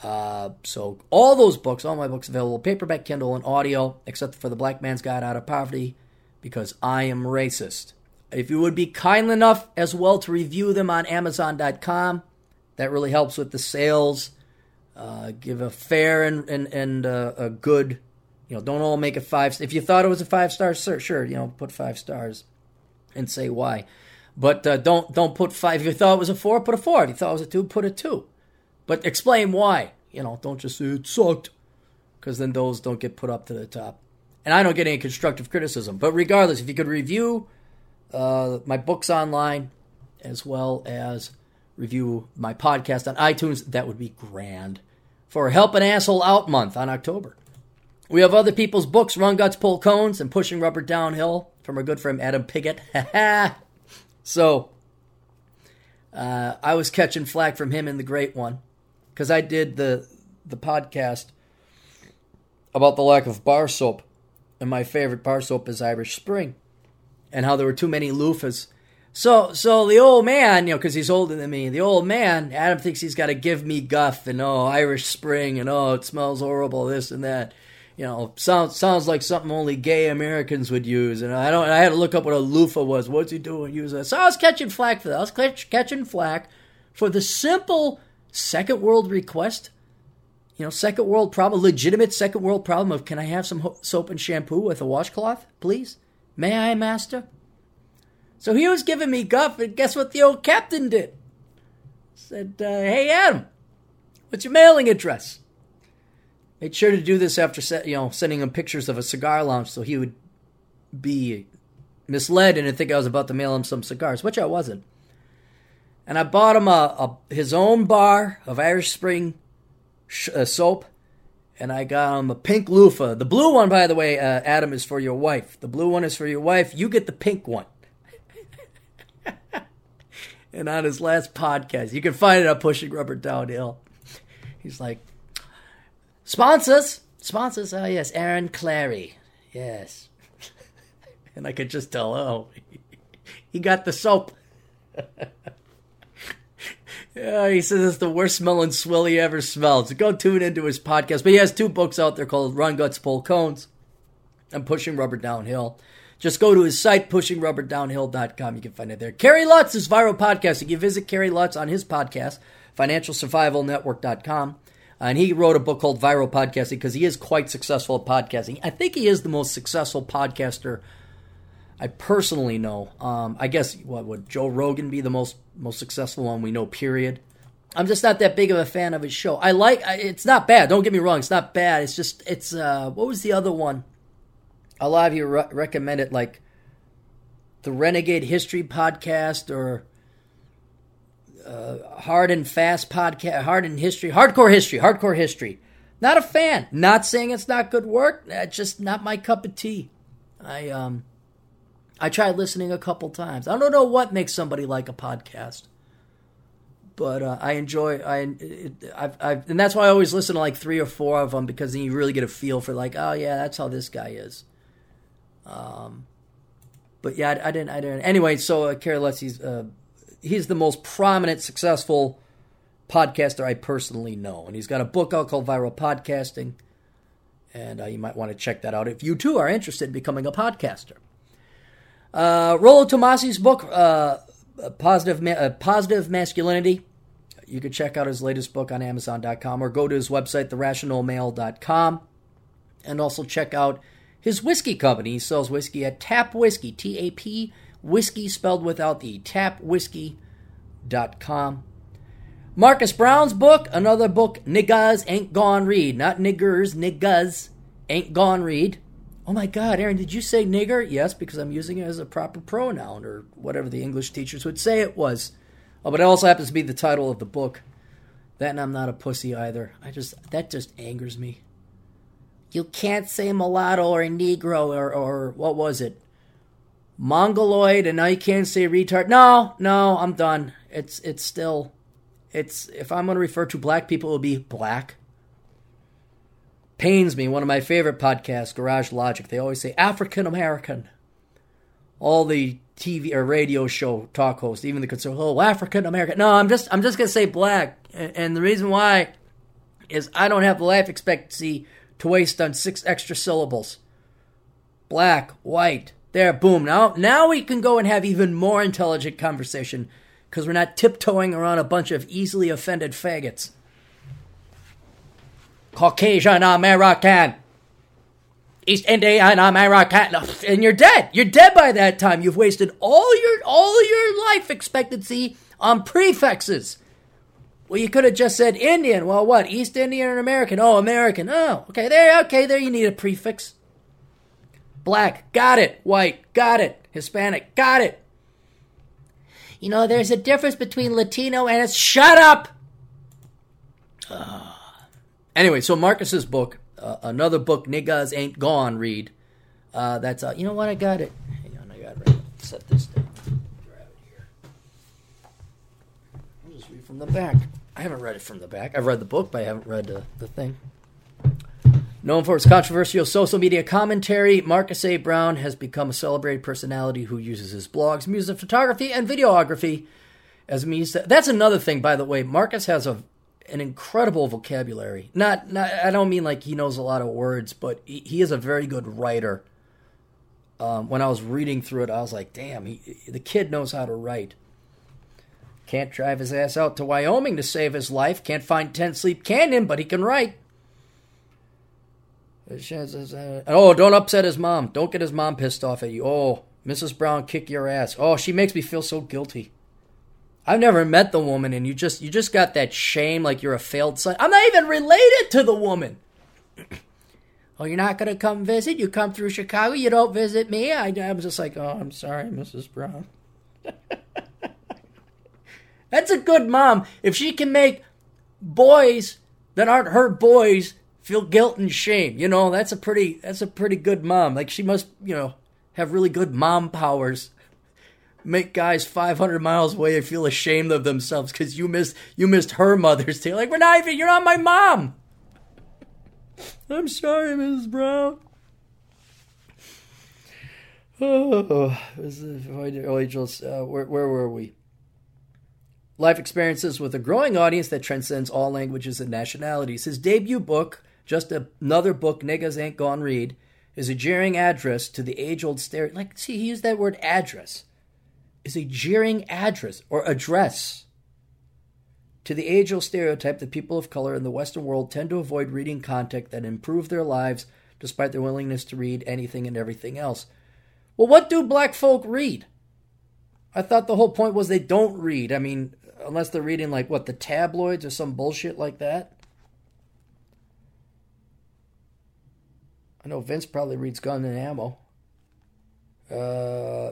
[SPEAKER 2] Uh, so all those books, all my books available, paperback, Kindle, and audio, except for the Black Man's Guide Out of Poverty, because I am racist. If you would be kind enough as well to review them on Amazon.com, that really helps with the sales. Uh, give a fair and and and uh, a good, you know, don't all make it five. If you thought it was a five star, sure, sure, you know, put five stars, and say why. But uh, don't don't put five. If you thought it was a four, put a four. If you thought it was a two, put a two. But explain why. You know, don't just say it sucked, because then those don't get put up to the top. And I don't get any constructive criticism. But regardless, if you could review uh, my books online, as well as review my podcast on iTunes, that would be grand for Help an Asshole Out month on October. We have other people's books, Run Guts, Pull Cones, and Pushing Rubber Downhill from our good friend Adam Piggott. so, uh, I was catching flack from him in the great one because I did the the podcast about the lack of bar soap, and my favorite bar soap is Irish Spring, and how there were too many loofahs. So, so the old man, you know, because he's older than me, the old man, Adam thinks he's got to give me guff and oh, Irish Spring and oh, it smells horrible, this and that. You know, sounds sounds like something only gay Americans would use. And I don't. I had to look up what a loofah was. What's he doing? Use that. So I was catching flack for that. I was catch, catching flack for the simple second world request you know, second world problem, legitimate second world problem of can I have some soap and shampoo with a washcloth, please? May I, master? So he was giving me guff, and guess what the old captain did? Said, uh, hey, Adam, what's your mailing address? Made sure to do this after, you know, sending him pictures of a cigar lounge so he would be misled and think I was about to mail him some cigars, which I wasn't. And I bought him a, a his own bar of Irish Spring sh- uh, soap, and I got him a pink loofah. The blue one, by the way, uh, Adam, is for your wife. The blue one is for your wife. You get the pink one. And on his last podcast, you can find it on Pushing Rubber Downhill. He's like, sponsors, sponsors. Oh yes, Aaron Clarey. Yes. and I could just tell, oh, he got the soap. Yeah, he says it's the worst smelling swill he ever smelled. So go tune into his podcast. But he has two books out there called Run Guts Pull Cones and Pushing Rubber Downhill. Just go to his site, pushingrubberdownhill.com. You can find it there. Kerry Lutz is viral podcasting. You visit Kerry Lutz on his podcast, financialsurvivalnetwork.com. And he wrote a book called Viral Podcasting because he is quite successful at podcasting. I think he is the most successful podcaster I personally know. Um, I guess what would Joe Rogan be the most most successful one we know? Period. I'm just not that big of a fan of his show. I like it's not bad. Don't get me wrong. It's not bad. It's just it's uh what was the other one? A lot of you re- recommend it like the Renegade History podcast or uh, Hard and Fast podcast, Hard and History, Hardcore History, Hardcore History. Not a fan. Not saying it's not good work. Just not my cup of tea. I um I tried listening a couple times. I don't know what makes somebody like a podcast, but uh, I enjoy. I I've, I've, and that's why I always listen to like three or four of them because then you really get a feel for like, oh yeah, that's how this guy is. Um, but yeah, I, I didn't. I didn't. Anyway, so uh, He's uh, he's the most prominent, successful podcaster I personally know, and he's got a book out called Viral Podcasting, and uh, you might want to check that out if you too are interested in becoming a podcaster. Uh, Rollo Tomassi's book, uh, Positive, Ma- uh, Positive Masculinity. You can check out his latest book on Amazon.com or go to his website, therationalmale.com, and also check out his whiskey company. Sells whiskey at Tap Whiskey, T A P, whiskey spelled without the tapwhiskey.com. Marcus Brown's book, another book, Niggas Ain't Gone Read. Not niggers, niggas ain't gone read. Oh my God, Aaron, did you say nigger? Yes, because I'm using it as a proper pronoun or whatever the English teachers would say it was. Oh, but it also happens to be the title of the book. That and I'm not a pussy either. I just that just angers me. You can't say mulatto or negro or or what was it? Mongoloid and now you can't say retard. No, no, I'm done. It's it's still it's if I'm gonna refer to black people it'll be black pains me. One of my favorite podcasts, Garage Logic, they always say African American. All the TV or radio show talk hosts, even the conservative, oh African American. No, I'm just I'm just gonna say black, and, and the reason why is I don't have the life expectancy to waste on six extra syllables. Black, white, there, boom. Now now we can go and have even more intelligent conversation because we're not tiptoeing around a bunch of easily offended faggots. Caucasian American, East Indian American, and you're dead. You're dead by that time. You've wasted all your all your life expectancy on prefixes. Well, you could have just said Indian. Well, what? East Indian or American? Oh, American. Oh, okay. There, okay. There, you need a prefix. Black, got it. White, got it. Hispanic, got it. You know, there's a difference between Latino and it's. Shut up! Uh. Anyway, so Marcus's book, uh, another book niggas ain't gone read. Uh, that's uh, you know what I got it. Hang on, I got it. Set this down. It here. I'll just read from the back. I haven't read it from the back. I've read the book, but I haven't read the, the thing. Known for its controversial social media commentary, Marcus A. Brown has become a celebrated personality who uses his blogs, music, photography, and videography as a means to. That's another thing, by the way. Marcus has a an incredible vocabulary. Not, not I don't mean like he knows a lot of words, but he, he is a very good writer. Um, when I was reading through it, I was like, damn, he, the kid knows how to write. Can't drive his ass out to Wyoming to save his life. Can't find Ten Sleep Canyon, but he can write. Uh, uh, oh, don't upset his mom. Don't get his mom pissed off at you. Oh, Mrs. Brown, kick your ass. Oh, she makes me feel so guilty. I've never met the woman, and you just you just got that shame like you're a failed son. I'm not even related to the woman. oh, you're not gonna come visit? You come through Chicago, you don't visit me? I, I was just like, oh, I'm sorry, Mrs. Brown. That's a good mom. If she can make boys that aren't her boys feel guilt and shame, you know, that's a pretty that's a pretty good mom. Like she must, you know, have really good mom powers make guys 500 miles away feel ashamed of themselves because you missed you missed her Mother's Day. Like we're not even. You're not my mom. I'm sorry, Mrs. Brown. Oh, this is, uh, where, where were we? Life experiences with a growing audience that transcends all languages and nationalities. His debut book, just another book niggas ain't gone read, is a jeering address to the age old stereotype. Like, see, he used that word address is a jeering address or address to the age old stereotype that people of color in the Western world tend to avoid reading content that improve their lives despite their willingness to read anything and everything else. Well, what do black folk read? I thought the whole point was they don't read. I mean, unless they're reading like what the tabloids or some bullshit like that. I know Vince probably reads Gun and Ammo. Uh,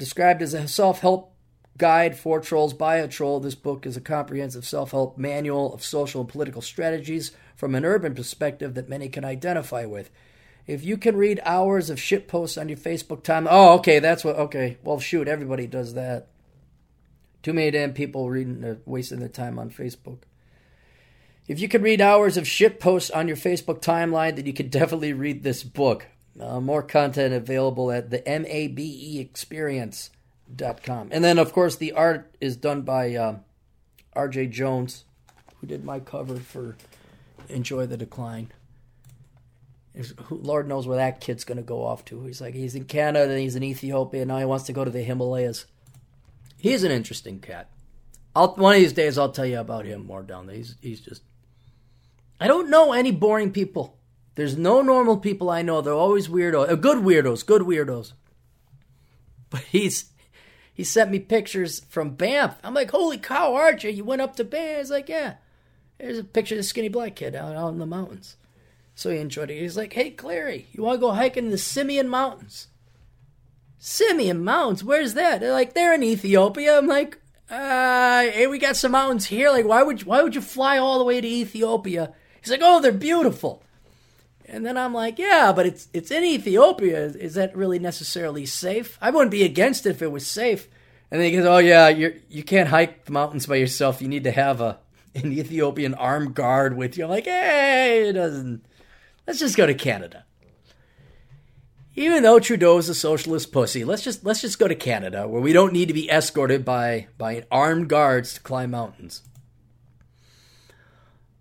[SPEAKER 2] Described as a self help guide for trolls by a troll, this book is a comprehensive self help manual of social and political strategies from an urban perspective that many can identify with. If you can read hours of shit posts on your Facebook time, oh, okay, that's what, okay, well, shoot, everybody does that. Too many damn people reading, uh, wasting their time on Facebook. If you can read hours of shit posts on your Facebook timeline, then you can definitely read this book. Uh, more content available at the MABE experience.com. And then, of course, the art is done by uh, RJ Jones, who did my cover for Enjoy the Decline. Lord knows where that kid's going to go off to. He's like, he's in Canada, he's in Ethiopia, now he wants to go to the Himalayas. He's an interesting cat. I'll, one of these days, I'll tell you about him more down there. He's, he's just. I don't know any boring people. There's no normal people I know. They're always weirdos. Uh, good weirdos. Good weirdos. But he's he sent me pictures from Banff. I'm like, holy cow, RJ, you went up to Banff. He's like, yeah. There's a picture of the skinny black kid out, out in the mountains. So he enjoyed it. He's like, hey, Clarey, you want to go hiking in the Simien Mountains? Simien Mountains? Where's that? They're like, they're in Ethiopia. I'm like, uh, hey, we got some mountains here. Like, why would you, why would you fly all the way to Ethiopia? He's like, oh, they're beautiful. And then I'm like, yeah, but it's it's in Ethiopia. Is that really necessarily safe? I wouldn't be against it if it was safe. And then he goes, oh yeah, you you can't hike the mountains by yourself. You need to have a an Ethiopian armed guard with you. I'm like, hey, it doesn't. Let's just go to Canada. Even though Trudeau is a socialist pussy, let's just let's just go to Canada where we don't need to be escorted by by armed guards to climb mountains.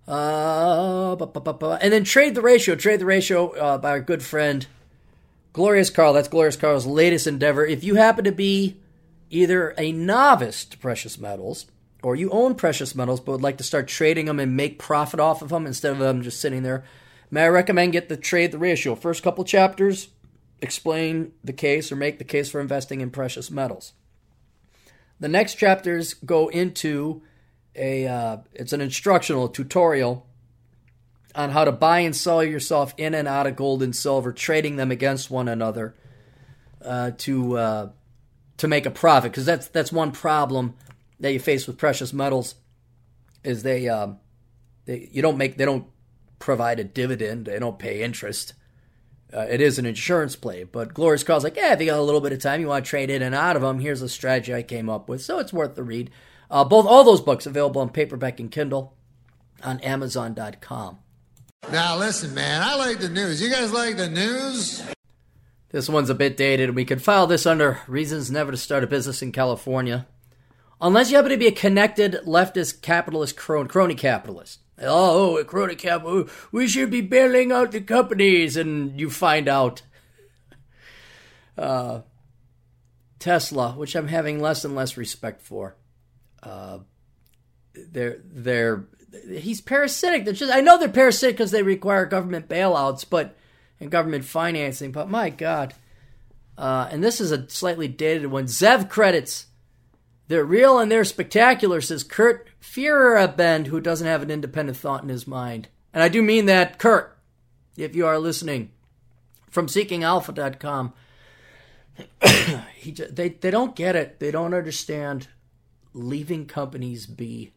[SPEAKER 2] Uh, and then trade the ratio. Trade the ratio uh, by our good friend Glorious Carl. That's Glorious Carl's latest endeavor. If you happen to be either a novice to precious metals or you own precious metals but would like to start trading them and make profit off of them instead of them just sitting there, may I recommend get the trade the ratio. First couple chapters explain the case or make the case for investing in precious metals. The next chapters go into a uh, it's an instructional tutorial on how to buy and sell yourself in and out of gold and silver, trading them against one another uh, to uh, to make a profit. Because that's that's one problem that you face with precious metals is they, um, they you don't make they don't provide a dividend. They don't pay interest. Uh, it is an insurance play, but Glorious Carl's like, yeah, if you got a little bit of time, you want to trade in and out of them. Here's a strategy I came up with, so it's worth the read. Uh, both all those books available on paperback and Kindle on Amazon.com.
[SPEAKER 3] Now listen, man, I like the news. You guys like the news?
[SPEAKER 2] This one's a bit dated. We could file this under reasons never to start a business in California. Unless you happen to be a connected leftist capitalist crony capitalist. Oh, a crony capital. We should be bailing out the companies. And you find out uh, Tesla, which I'm having less and less respect for. Uh, they're, they're, he's parasitic. They're just, I know they're parasitic because they require government bailouts, but and government financing. But my God. Uh, and this is a slightly dated one. Zev credits. They're real and they're spectacular, says Kurt Fierabend, who doesn't have an independent thought in his mind. And I do mean that, Kurt, if you are listening, from seekingalpha.com. he, they, they don't get it. They don't understand leaving companies be.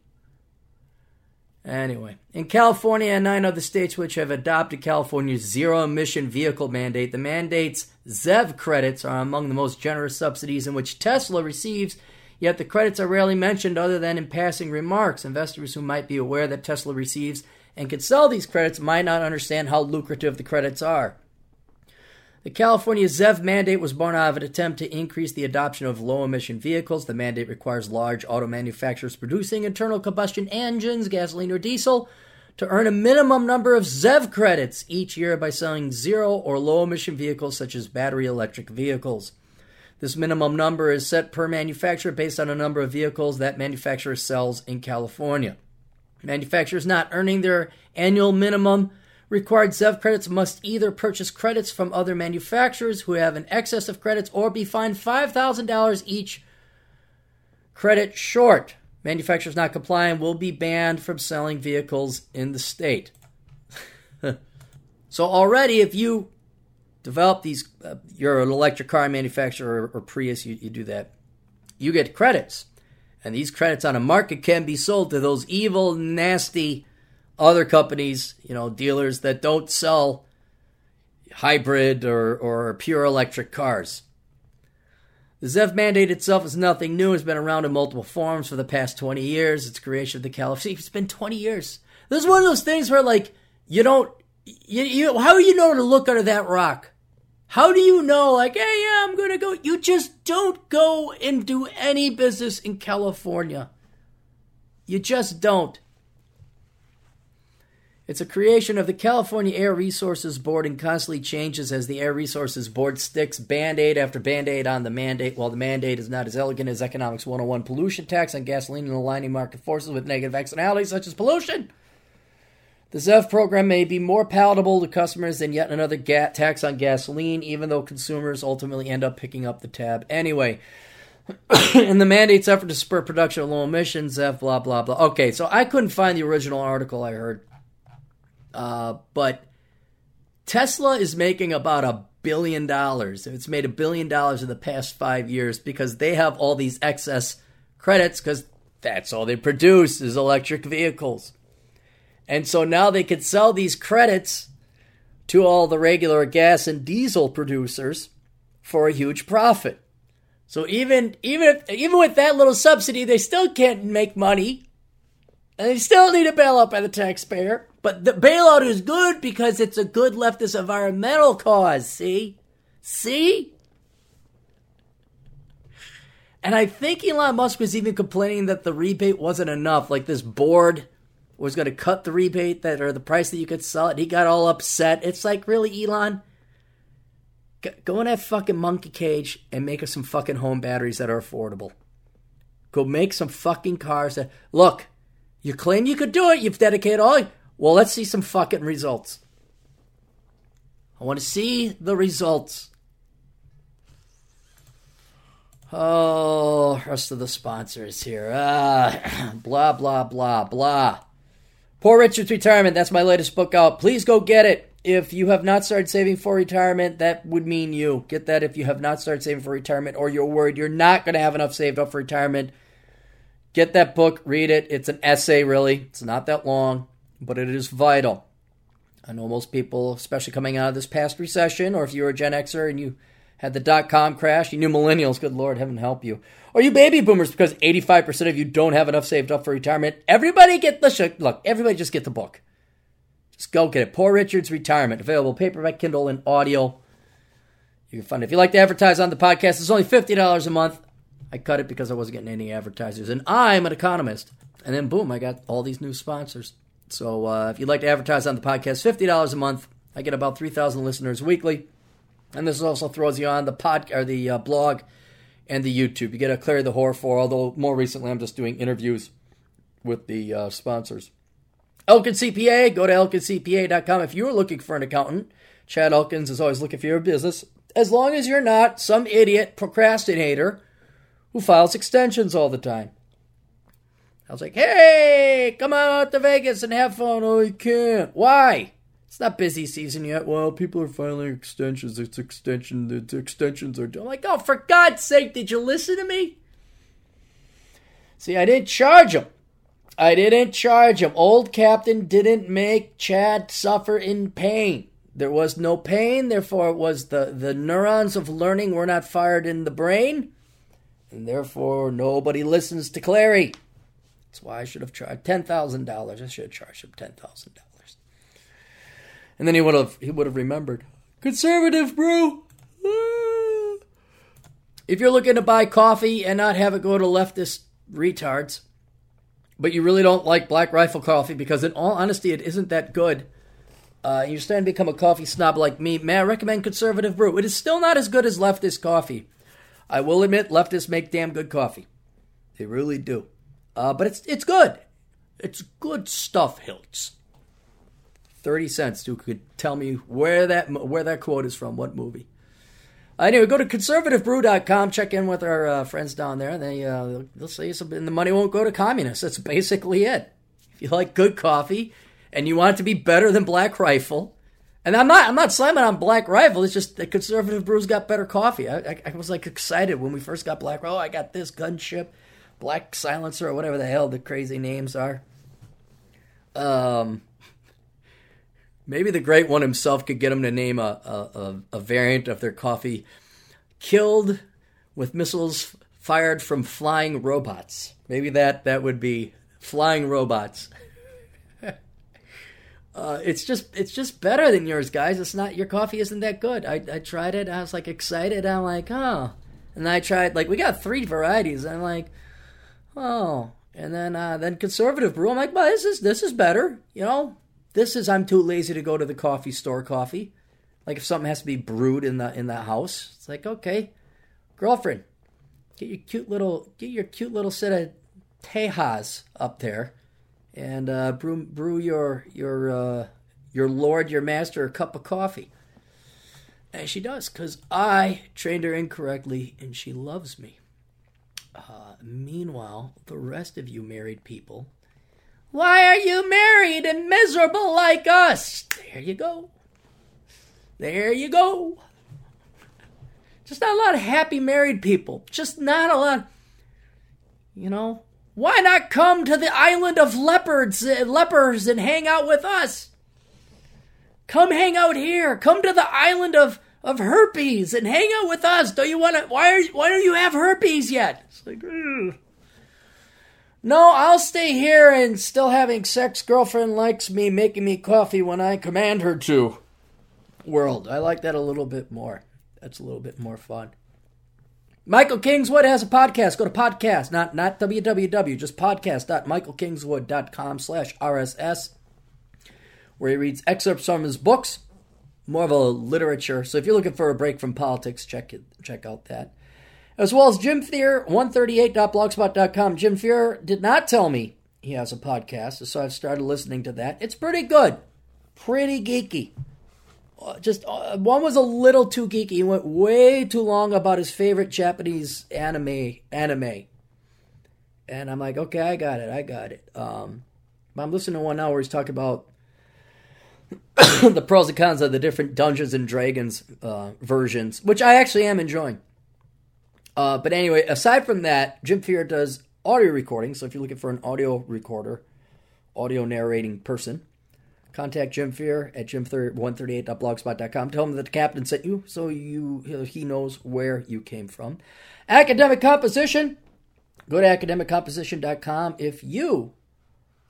[SPEAKER 2] Anyway, in California and nine other states which have adopted California's zero emission vehicle mandate, the mandate's ZEV credits are among the most generous subsidies in which Tesla receives, yet the credits are rarely mentioned other than in passing remarks. Investors who might be aware that Tesla receives and can sell these credits might not understand how lucrative the credits are. The California ZEV mandate was born out of an attempt to increase the adoption of low emission vehicles. The mandate requires large auto manufacturers producing internal combustion engines, gasoline or diesel, to earn a minimum number of ZEV credits each year by selling zero or low emission vehicles such as battery electric vehicles. This minimum number is set per manufacturer based on a number of vehicles that manufacturer sells in California. Manufacturers not earning their annual minimum Required ZEV credits must either purchase credits from other manufacturers who have an excess of credits or be fined $5,000 each credit short. Manufacturers not complying will be banned from selling vehicles in the state. so, already, if you develop these, uh, you're an electric car manufacturer or, or Prius, you, you do that, you get credits. And these credits on a market can be sold to those evil, nasty, other companies, you know, dealers that don't sell hybrid or, or pure electric cars. The ZEV mandate itself is nothing new. It's been around in multiple forms for the past 20 years. Its creation of the California. It's been 20 years. This is one of those things where, like, you don't. You, you, how do you know to look under that rock? How do you know, like, hey, yeah, I'm going to go? You just don't go and do any business in California. You just don't. It's a creation of the California Air Resources Board and constantly changes as the Air Resources Board sticks band aid after band aid on the mandate, while the mandate is not as elegant as Economics 101 pollution tax on gasoline and aligning market forces with negative externalities such as pollution. The ZEV program may be more palatable to customers than yet another ga- tax on gasoline, even though consumers ultimately end up picking up the tab anyway. in the mandate's effort to spur production of low emissions, ZEV, blah, blah, blah. Okay, so I couldn't find the original article I heard uh, but Tesla is making about a billion dollars. It's made a billion dollars in the past five years because they have all these excess credits because that's all they produce is electric vehicles. And so now they could sell these credits to all the regular gas and diesel producers for a huge profit. So even even if, even with that little subsidy, they still can't make money, and they still need a bailout by the taxpayer. But the bailout is good because it's a good leftist environmental cause, see? See? And I think Elon Musk was even complaining that the rebate wasn't enough. Like this board was going to cut the rebate that or the price that you could sell it. He got all upset. It's like, really, Elon? Go in that fucking monkey cage and make us some fucking home batteries that are affordable. Go make some fucking cars that look. You claim you could do it. You've dedicated all. Well, let's see some fucking results. I want to see the results. Oh, rest of the sponsors here. Ah, blah, blah, blah, blah. Poor Richard's Retirement. That's my latest book out. Please go get it. If you have not started saving for retirement, that would mean you. Get that if you have not started saving for retirement or you're worried you're not going to have enough saved up for retirement. Get that book, read it. It's an essay, really. It's not that long but it is vital. I know most people, especially coming out of this past recession, or if you're a Gen Xer and you had the dot com crash, you knew millennials, good Lord, heaven help you. Or you baby boomers, because 85% of you don't have enough saved up for retirement. Everybody get the, sh- look, everybody just get the book. Just go get it. Poor Richard's Retirement, available paperback, Kindle, and audio. You can find it. If you like to advertise on the podcast, it's only $50 a month. I cut it because I wasn't getting any advertisers. And I'm an economist. And then boom, I got all these new sponsors. So uh, if you'd like to advertise on the podcast, $50 a month. I get about 3,000 listeners weekly. And this also throws you on the pod or the uh, blog and the YouTube. You get a Clarey the Horror for, although more recently I'm just doing interviews with the uh, sponsors. Elkins CPA, go to elkincpa.com if you're looking for an accountant. Chad Elkins is always looking for your business, as long as you're not some idiot procrastinator who files extensions all the time. I was like, hey, come out to Vegas and have fun. Oh, you can't. Why? It's not busy season yet. Well, people are filing extensions. It's extension. The extensions are done. I'm like, oh, for God's sake, did you listen to me? See, I didn't charge him. I didn't charge him. Old Captain didn't make Chad suffer in pain. There was no pain, therefore it was the, the neurons of learning were not fired in the brain, and therefore nobody listens to Clarey. That's why I should have charged ten thousand dollars. I should have charged him ten thousand dollars. And then he would have he would have remembered. Conservative brew. Ah. If you're looking to buy coffee and not have it go to leftist retards, but you really don't like Black Rifle coffee because, in all honesty, it isn't that good. Uh, you're starting to become a coffee snob like me. May I recommend Conservative Brew? It is still not as good as leftist coffee. I will admit, leftists make damn good coffee. They really do. Uh, but it's it's good. It's good stuff, Hiltz. Thirty cents. You could tell me where that where that quote is from. What movie? Anyway, go to conservativebrew.com, check in with our uh, friends down there. They uh, they'll say something, and the money won't go to communists. That's basically it. If you like good coffee and you want it to be better than Black Rifle, and I'm not I'm not slamming on Black Rifle. It's just that conservative brews got better coffee. I, I, I was like excited when we first got Black Rifle. Oh, I got this gunship, Black Silencer, or whatever the hell the crazy names are. Um, Maybe the great one himself could get him to name a, a, a, variant of their coffee killed with missiles fired from flying robots. Maybe that, that would be flying robots. uh, it's just it's just better than yours, guys. It's not your coffee isn't that good. I, I tried it. I was like excited. I'm like, oh, and I tried like we got three varieties. I'm like, oh, and then uh, then conservative brew. I'm like, well, this is this is better. You know, this is I'm too lazy to go to the coffee store coffee. Like if something has to be brewed in the in the house, it's like okay, girlfriend, get your cute little get your cute little set of tejas up there, and uh, brew brew your your uh, your lord your master a cup of coffee. And she does because I trained her incorrectly, and she loves me. Uh, meanwhile, the rest of you married people why are you married and miserable like us? There you go. There you go. Just not a lot of happy married people. Just not a lot. You know, why not come to the island of leopards, uh, lepers and hang out with us? Come hang out here. Come to the island of, of herpes and hang out with us. Don't you want to? Why are why don't you have herpes yet? It's like, ugh. No, I'll stay here and still having sex. Girlfriend likes me making me coffee when I command her to. World. I like that a little bit more. That's a little bit more fun. Michael Kingswood has a podcast. Go to podcast, not not www, just podcast.michaelkingswood.com slash RSS, where he reads excerpts from his books, more of a literature. So if you're looking for a break from politics, check it, check out that as well as Jim Fear, 138.blogspot.com. Jim Fear did not tell me he has a podcast, so I've started listening to that. It's pretty good, pretty geeky. Uh, just uh, one was a little too geeky. He went way too long about his favorite Japanese anime. Anime, and I'm like, okay, I got it, I got it. Um, I'm listening to one now where he's talking about the pros and cons of the different Dungeons and Dragons uh, versions, which I actually am enjoying. Uh, but anyway, aside from that, Jim Fear does audio recording. So if you're looking for an audio recorder, audio narrating person, Contact Jim Fear at jim138.blogspot.com. Tell him that the captain sent you so you he knows where you came from. Academic composition. Go to academiccomposition.com if you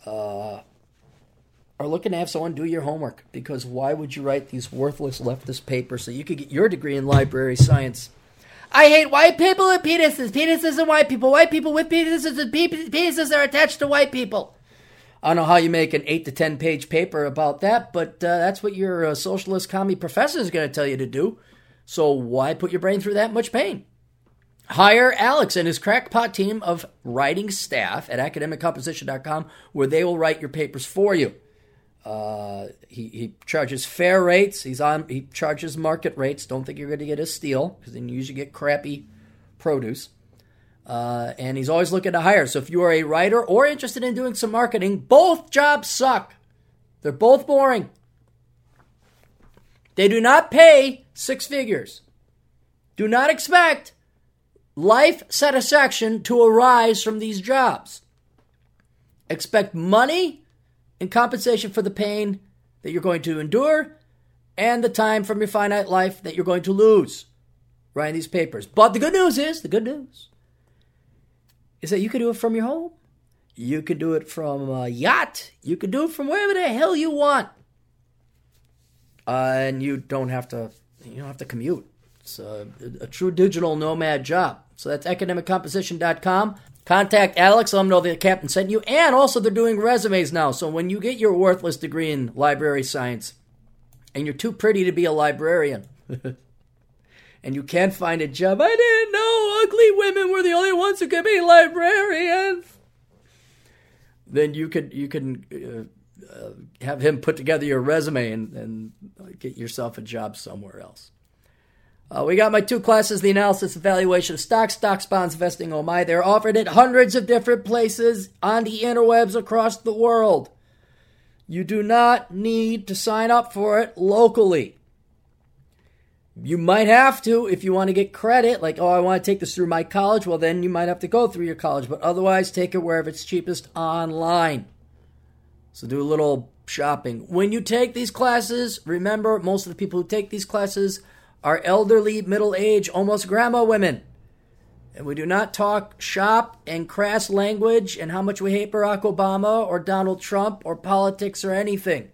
[SPEAKER 2] uh, are looking to have someone do your homework. Because why would you write these worthless leftist papers so you could get your degree in library science? I hate white people with penises. Penises and white people. White people with penises and penises are attached to white people. I don't know how you make an eight to ten page paper about that, but uh, that's what your uh, socialist commie professor is going to tell you to do. So why put your brain through that much pain? Hire Alex and his crackpot team of writing staff at academiccomposition.com where they will write your papers for you. Uh, he, he charges fair rates. He's on. He charges market rates. Don't think you're going to get a steal because then you usually get crappy produce. Uh, and he's always looking to hire. So if you are a writer or interested in doing some marketing, both jobs suck. They're both boring. They do not pay six figures. Do not expect life satisfaction to arise from these jobs. Expect money in compensation for the pain that you're going to endure and the time from your finite life that you're going to lose writing these papers. But the good news is the good news is that you can do it from your home. You can do it from a yacht. You can do it from wherever the hell you want. Uh, and you don't have to you don't have to commute. It's a, a true digital nomad job. So that's academiccomposition.com. Contact Alex, let him know the captain sent you. And also, they're doing resumes now. So when you get your worthless degree in library science and you're too pretty to be a librarian, and you can't find a job. I didn't know ugly women were the only ones who could be librarians. Then you could you can uh, uh, have him put together your resume and, and get yourself a job somewhere else. Uh, we got my two classes, the analysis evaluation of stocks, stocks, bonds, investing, oh my. They're offered at hundreds of different places on the interwebs across the world. You do not need to sign up for it locally. You might have to if you want to get credit, like, oh, I want to take this through my college. Well, then you might have to go through your college, but otherwise, take it wherever it's cheapest online. So do a little shopping. When you take these classes, remember most of the people who take these classes are elderly, middle aged, almost grandma women. And we do not talk shop and crass language and how much we hate Barack Obama or Donald Trump or politics or anything.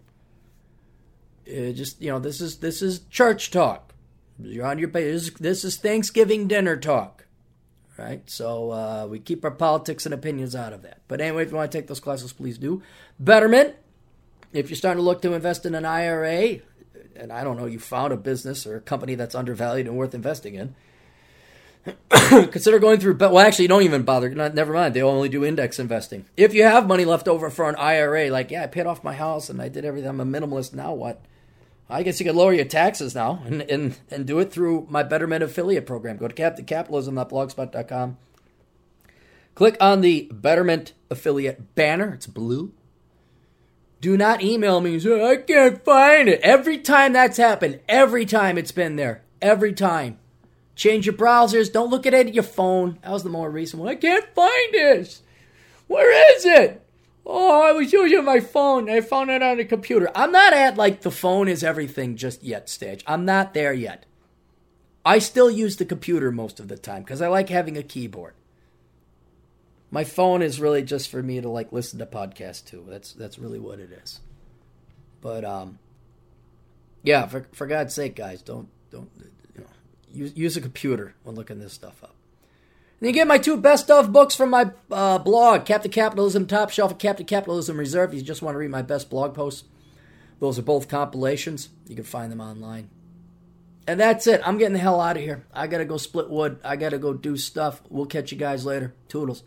[SPEAKER 2] It just you know, this is this is church talk. You're on your this, this is Thanksgiving dinner talk, right? So uh, we keep our politics and opinions out of that. But anyway, if you want to take those classes, please do. Betterment. If you're starting to look to invest in an IRA, and I don't know, you found a business or a company that's undervalued and worth investing in. consider going through well actually don't even bother not, never mind they only do index investing if you have money left over for an ira like yeah i paid off my house and i did everything i'm a minimalist now what I guess you could lower your taxes now and, and, and do it through my Betterment affiliate program. Go to captaincapitalism.blogspot.com. Click on the Betterment affiliate banner. It's blue. Do not email me say, I can't find it. Every time that's happened, every time it's been there, every time. Change your browsers. Don't look at it at your phone. That was the more recent one. I can't find this. Where is it? Oh, I was using my phone. I found it on the computer. I'm not at like the phone is everything just yet stage. I'm not there yet. I still use the computer most of the time because I like having a keyboard. My phone is really just for me to like listen to podcasts too. That's that's really what it is. But um, yeah, for for God's sake, guys, don't don't you know use use a computer when looking this stuff up. And you get my two best of books from my uh, blog, Captain Capitalism Top Shelf and Captain Capitalism Reserve. If you just want to read my best blog posts, those are both compilations. You can find them online. And that's it. I'm getting the hell out of here. I got to go split wood. I got to go do stuff. We'll catch you guys later. Toodles.